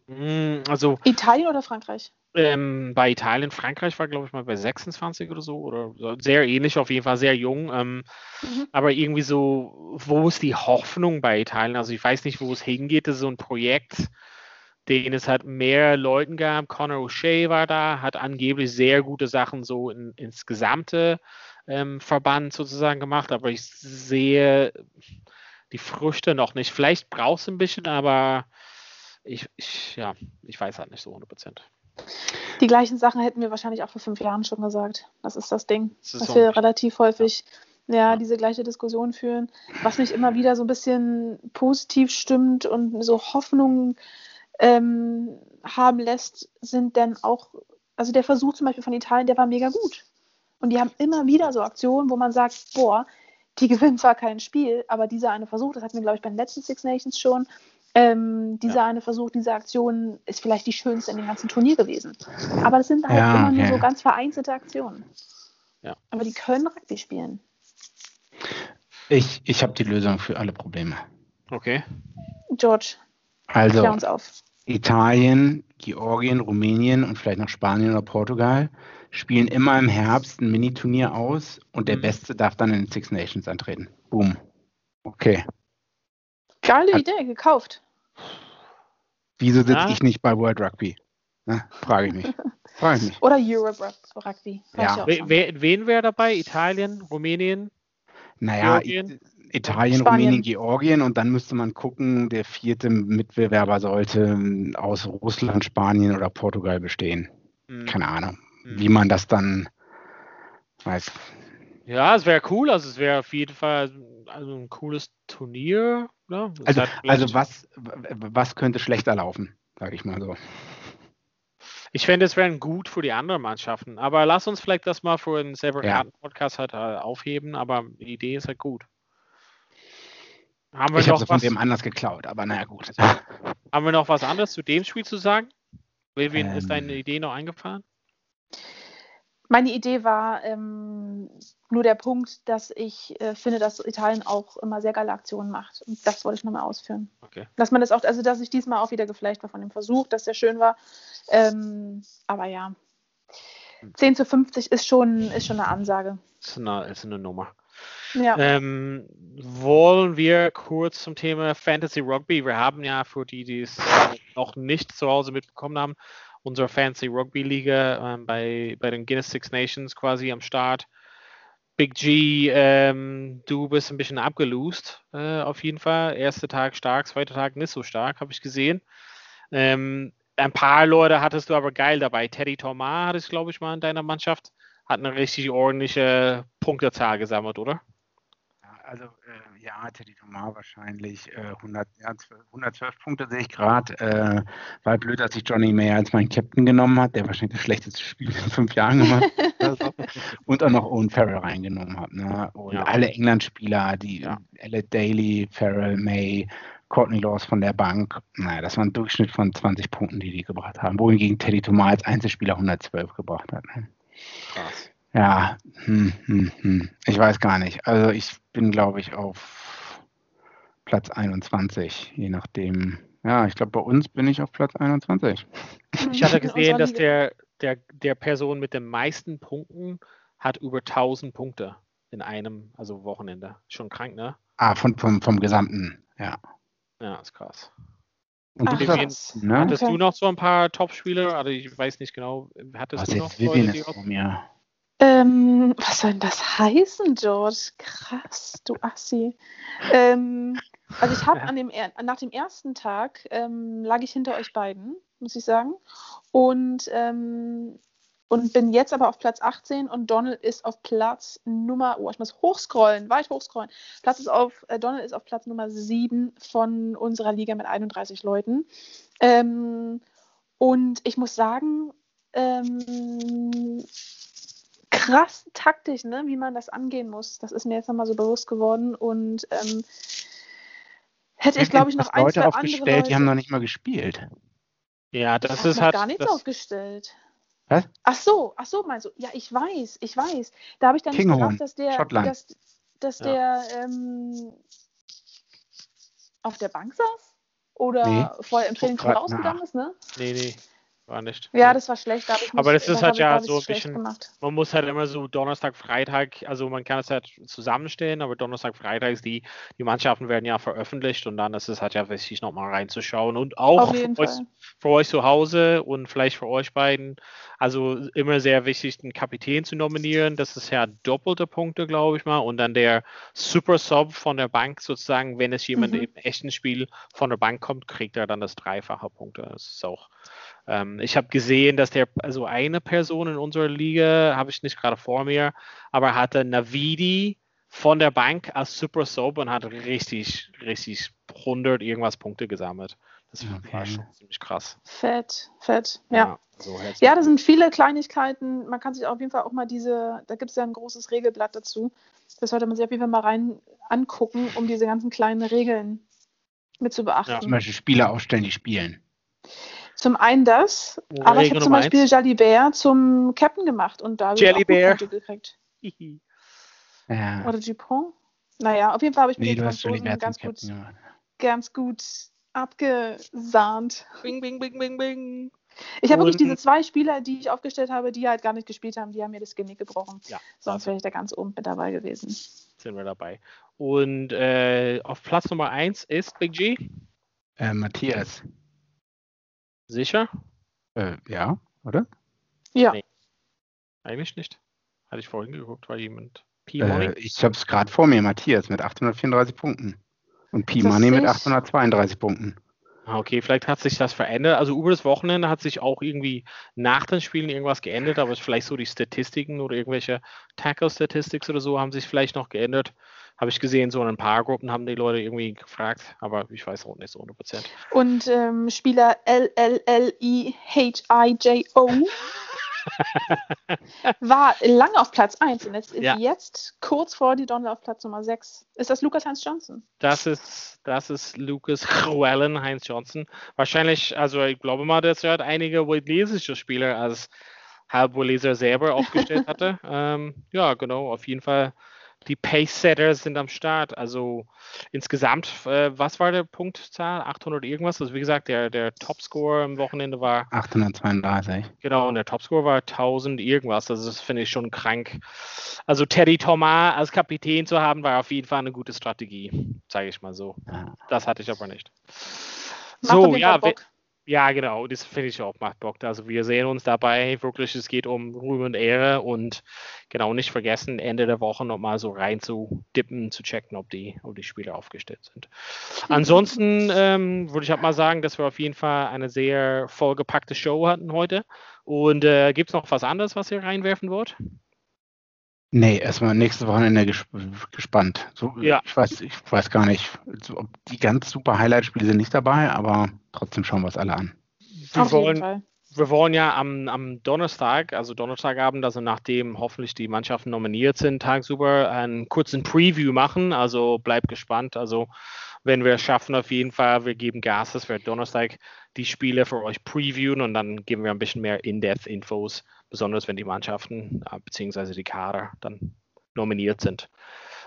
Speaker 2: mh, hm, also.
Speaker 4: Italien oder Frankreich?
Speaker 2: Ähm, bei Italien, Frankreich war, glaube ich, mal bei 26 oder so, oder sehr ähnlich, auf jeden Fall sehr jung. Ähm, mhm. Aber irgendwie so, wo ist die Hoffnung bei Italien? Also ich weiß nicht, wo es hingeht. Das ist so ein Projekt, den es halt mehr Leuten gab. Conor O'Shea war da, hat angeblich sehr gute Sachen so in, ins gesamte ähm, Verband sozusagen gemacht, aber ich sehe die Früchte noch nicht. Vielleicht brauchst du ein bisschen, aber ich, ich, ja, ich weiß halt nicht so 100 Prozent.
Speaker 4: Die gleichen Sachen hätten wir wahrscheinlich auch vor fünf Jahren schon gesagt. Das ist das Ding. Das dass wir relativ häufig ja. ja. diese gleiche Diskussion führen. Was mich immer wieder so ein bisschen positiv stimmt und so Hoffnung ähm, haben lässt, sind dann auch, also der Versuch zum Beispiel von Italien, der war mega gut. Und die haben immer wieder so Aktionen, wo man sagt, boah, die gewinnen zwar kein Spiel, aber dieser eine Versuch, das hatten wir, glaube ich, bei den letzten Six Nations schon, ähm, dieser ja. eine Versuch, diese Aktion ist vielleicht die schönste in dem ganzen Turnier gewesen. Aber das sind halt ja, immer okay. nur so ganz vereinzelte Aktionen. Ja. Aber die können Rugby spielen.
Speaker 3: Ich, ich habe die Lösung für alle Probleme.
Speaker 2: Okay.
Speaker 4: George,
Speaker 3: also, klär uns auf. Italien, Georgien, Rumänien und vielleicht noch Spanien oder Portugal spielen immer im Herbst ein Mini-Turnier aus und der mhm. Beste darf dann in den Six Nations antreten. Boom. Okay.
Speaker 4: Geile Hat, Idee, gekauft.
Speaker 3: Wieso sitze ja. ich nicht bei World Rugby? Ne? Frage ich mich. Frage ich mich.
Speaker 4: Oder Europe Rugby.
Speaker 2: Ja. Wen, wen wäre dabei? Italien, Rumänien?
Speaker 3: Naja, Georgien? Italien, Spanien. Rumänien, Georgien und dann müsste man gucken, der vierte Mitbewerber sollte aus Russland, Spanien oder Portugal bestehen. Hm. Keine Ahnung, hm. wie man das dann weiß.
Speaker 2: Ja, es wäre cool, also es wäre auf jeden Fall also ein cooles Turnier. Ne?
Speaker 3: Also, also was, was könnte schlechter laufen, sage ich mal so.
Speaker 2: Ich fände, es wäre gut für die anderen Mannschaften. Aber lass uns vielleicht das mal für einen separaten ja. Podcast halt äh, aufheben. Aber die Idee ist halt gut.
Speaker 3: Haben wir ich habe von dem anders geklaut, aber naja, gut.
Speaker 2: Haben wir noch was anderes zu dem Spiel zu sagen? Wen ähm, ist deine Idee noch eingefallen?
Speaker 4: Meine Idee war ähm, nur der Punkt, dass ich äh, finde, dass Italien auch immer sehr geile Aktionen macht. Und das wollte ich nochmal ausführen. Okay. Dass man das auch, also dass ich diesmal auch wieder geflecht war von dem Versuch, dass der schön war. Ähm, aber ja, 10 hm. zu 50 ist schon, ist schon eine Ansage.
Speaker 2: Ist eine, ist eine Nummer. Ja. Ähm, wollen wir kurz zum Thema Fantasy Rugby? Wir haben ja für die, die es noch nicht zu Hause mitbekommen haben, unsere Fantasy Rugby Liga ähm, bei, bei den Guinness Six Nations quasi am Start. Big G, ähm, du bist ein bisschen abgelost, äh, auf jeden Fall. Erster Tag stark, zweiter Tag nicht so stark, habe ich gesehen. Ähm, ein paar Leute hattest du aber geil dabei. Teddy Thomas hattest, glaube ich, mal in deiner Mannschaft. Hat eine richtig ordentliche Punktezahl gesammelt, oder?
Speaker 3: Also äh, ja, Teddy Thomas wahrscheinlich äh, 100, ja, 112 Punkte sehe ich gerade. Äh, war blöd, dass ich Johnny Mayer als meinen Captain genommen hat, der wahrscheinlich das schlechteste Spiel in fünf Jahren gemacht hat. und auch noch Owen Farrell reingenommen hat. Ne? Und ja. alle England-Spieler, die ja. Elliot Daly, Farrell, May, Courtney Laws von der Bank, naja, das war ein Durchschnitt von 20 Punkten, die die gebracht haben. Wohingegen Teddy Thomas als Einzelspieler 112 gebracht hat. Ne? Krass. Ja, hm, hm, hm. ich weiß gar nicht. Also ich bin, glaube ich, auf Platz 21, je nachdem. Ja, ich glaube, bei uns bin ich auf Platz 21.
Speaker 2: Ich hatte gesehen, dass der, der, der Person mit den meisten Punkten hat über 1000 Punkte in einem, also Wochenende. Schon krank, ne?
Speaker 3: Ah, von, vom, vom Gesamten, ja.
Speaker 2: Ja, ist krass. Und Ach, krass. Ne? Hattest okay. du noch so ein paar Top-Spieler? Also ich weiß nicht genau, hattest Was du noch
Speaker 3: Vivian Leute, die ist mir.
Speaker 4: Ähm, was soll denn das heißen, George? Krass, du Assi. Ähm, also ich habe dem nach dem ersten Tag ähm, lag ich hinter euch beiden, muss ich sagen. Und, ähm, und bin jetzt aber auf Platz 18 und Donald ist auf Platz Nummer, oh, ich muss hochscrollen, weit hochscrollen. Platz ist auf, äh, Donald ist auf Platz Nummer 7 von unserer Liga mit 31 Leuten. Ähm, und ich muss sagen, krass taktisch, ne, wie man das angehen muss. Das ist mir jetzt nochmal so bewusst geworden. Und ähm, hätte ich, glaube ich, noch ein,
Speaker 3: Leute zwei aufgestellt, andere Leute. die haben noch nicht mal gespielt.
Speaker 2: Ja, das ist halt.
Speaker 4: gar nichts
Speaker 2: das...
Speaker 4: aufgestellt. Was? Ach so, ach so, meinst du? Ja, ich weiß, ich weiß. Da habe ich dann
Speaker 3: Kinghorn,
Speaker 4: nicht gedacht, dass der,
Speaker 3: Schottland.
Speaker 4: dass, dass ja. der ähm, auf der Bank saß oder nee. vorher im Training schon rausgegangen ist, ne?
Speaker 2: Nee, nee. War nicht.
Speaker 4: Ja, das war schlecht. Da ich
Speaker 2: Aber das ist halt ja so ein bisschen-
Speaker 4: Gemacht.
Speaker 2: Man muss halt immer so Donnerstag, Freitag, also man kann es halt zusammenstellen, aber Donnerstag, Freitag ist die, die Mannschaften werden ja veröffentlicht und dann ist es halt ja wichtig, nochmal reinzuschauen und auch für euch, für euch zu Hause und vielleicht für euch beiden, also immer sehr wichtig, den Kapitän zu nominieren. Das ist ja doppelte Punkte, glaube ich mal. Und dann der Super Sub von der Bank sozusagen, wenn es jemand
Speaker 4: Mhm.
Speaker 2: im echten Spiel von der Bank kommt, kriegt er dann das dreifache Punkte. Das ist auch. Ähm, ich habe gesehen, dass der, also eine Person in unserer Liga, habe ich nicht gerade vor mir, aber hatte Navidi von der Bank als Super Sub und hat richtig, richtig 100 irgendwas Punkte gesammelt. Das
Speaker 3: Okay.
Speaker 2: war schon ziemlich krass.
Speaker 4: Fett, fett. Ja.
Speaker 2: so herzlich
Speaker 4: Ja, das sind viele Kleinigkeiten. Man kann sich auf jeden Fall auch mal diese, da gibt es ja ein großes Regelblatt dazu. Das sollte man sich auf jeden Fall mal rein angucken, um diese ganzen kleinen Regeln mit zu beachten.
Speaker 3: Zum Beispiel Spieler aufstellen, die spielen.
Speaker 4: Zum einen das,
Speaker 2: Oh,
Speaker 4: aber ich
Speaker 2: Regel
Speaker 4: habe zum Beispiel
Speaker 2: eins.
Speaker 4: Jalibert zum Captain gemacht und da habe ich auch. Punkte gekriegt.
Speaker 3: Ja.
Speaker 4: Oder Dupont? Naja, auf jeden Fall habe ich
Speaker 3: Nee,
Speaker 4: den
Speaker 3: hast Johnny
Speaker 4: Franzosen ganz gut,
Speaker 3: gemacht.
Speaker 4: ganz gut abgesahnt.
Speaker 2: Bing, bing, bing, bing, bing.
Speaker 4: Ich habe wirklich diese zwei Spieler, die ich aufgestellt habe, die halt gar nicht gespielt haben, die haben mir das Genick gebrochen.
Speaker 2: Ja,
Speaker 4: Sonst wäre ich da ganz oben mit dabei gewesen.
Speaker 2: sind wir dabei. Und äh, auf Platz Nummer 1 ist Big G.
Speaker 3: Äh, Matthias.
Speaker 2: Sicher?
Speaker 3: Äh, ja, oder?
Speaker 4: Ja,
Speaker 2: Nee. Eigentlich nicht. Hatte ich vorhin geguckt, weil jemand
Speaker 3: Äh,
Speaker 2: P-Money.
Speaker 3: ich habe es gerade vor mir, Matthias mit 834 Punkten. Und
Speaker 4: Das
Speaker 3: P-Money mit
Speaker 4: sehe ich.
Speaker 3: 832 Punkten.
Speaker 2: Ah, okay, vielleicht hat sich das verändert. Also über das Wochenende hat sich auch irgendwie nach den Spielen irgendwas geändert, aber vielleicht so die Statistiken oder irgendwelche Tackle-Statistics oder so haben sich vielleicht noch geändert. Habe ich gesehen, so in ein paar Gruppen haben die Leute irgendwie gefragt, aber ich weiß auch nicht so 100 Prozent.
Speaker 4: und ähm, Spieler L-L-L-I-H-I-J-O war lange auf Platz 1 und jetzt ist
Speaker 2: Ja.
Speaker 4: jetzt kurz vor die Donner auf Platz Nummer 6. Ist das Lukas Hans Johnson?
Speaker 2: Das ist, das ist Lucas Llewellyn, Heinz Johnson. Wahrscheinlich, also ich glaube mal, dass er hat einige walisische Spieler als Halbwaliser selber aufgestellt hatte. ähm, ja, genau, auf jeden Fall. Die Pace-Setters sind am Start. Also insgesamt, äh, was war der Punktzahl? 800 irgendwas. Also wie gesagt, der, der Topscore am Wochenende war
Speaker 3: 832.
Speaker 2: Genau, und der Topscore war 1000 irgendwas. Also das finde ich schon krank. Also Teddy Thomas als Kapitän zu haben, war auf jeden Fall eine gute Strategie, sage ich mal so.
Speaker 3: Ja.
Speaker 2: Das hatte ich aber nicht.
Speaker 4: Macht
Speaker 2: So, ja,
Speaker 4: Bock.
Speaker 2: Ja, genau, das finde ich auch macht Bock. Also wir sehen uns dabei wirklich, es geht um Ruhm und Ehre und genau nicht vergessen, Ende der Woche nochmal so rein zu dippen, zu checken, ob die, ob die Spieler aufgestellt sind. Ansonsten ähm, würde ich halt mal sagen, dass wir auf jeden Fall eine sehr vollgepackte Show hatten heute. Und äh, gibt es noch was anderes, was ihr reinwerfen wollt?
Speaker 3: Nee, erstmal nächstes Wochenende ges gespannt. So,
Speaker 2: Ja.
Speaker 3: Ich weiß, ich weiß gar nicht, so, ob die ganz super Highlight-Spiele sind nicht dabei, aber trotzdem schauen wir es alle an.
Speaker 2: Wir
Speaker 4: Auf jeden
Speaker 2: wollen,
Speaker 4: Fall.
Speaker 2: wir wollen ja am, am Donnerstag, also Donnerstagabend, also nachdem hoffentlich die Mannschaften nominiert sind, tagsüber einen kurzen Preview machen. Also bleibt gespannt. Also wenn wir es schaffen, auf jeden Fall, wir geben Gas, dass wir Donnerstag die Spiele für euch previewen und dann geben wir ein bisschen mehr In-Depth-Infos, besonders wenn die Mannschaften äh, bzw. die Kader dann nominiert sind.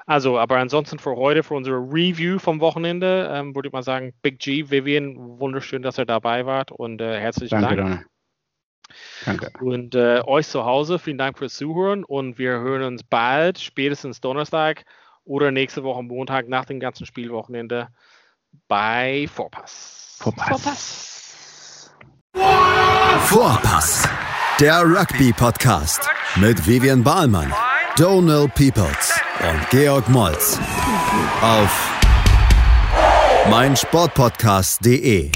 Speaker 2: Also, aber ansonsten für heute, für unsere Review vom Wochenende, ähm, würde ich mal sagen, Big G, Vivian, wunderschön, dass ihr dabei wart und äh, herzlichen
Speaker 3: Danke,
Speaker 2: Dank.
Speaker 3: Donne. Danke.
Speaker 2: Und äh, euch zu Hause, vielen Dank fürs Zuhören und wir hören uns bald, spätestens Donnerstag oder nächste Woche Montag nach dem ganzen Spielwochenende bei Vorpass.
Speaker 3: Vorpass.
Speaker 1: Vorpass, der Rugby-Podcast mit Vivian Bahlmann, Donal Peoples und Georg Moltz auf meinsportpodcast.de.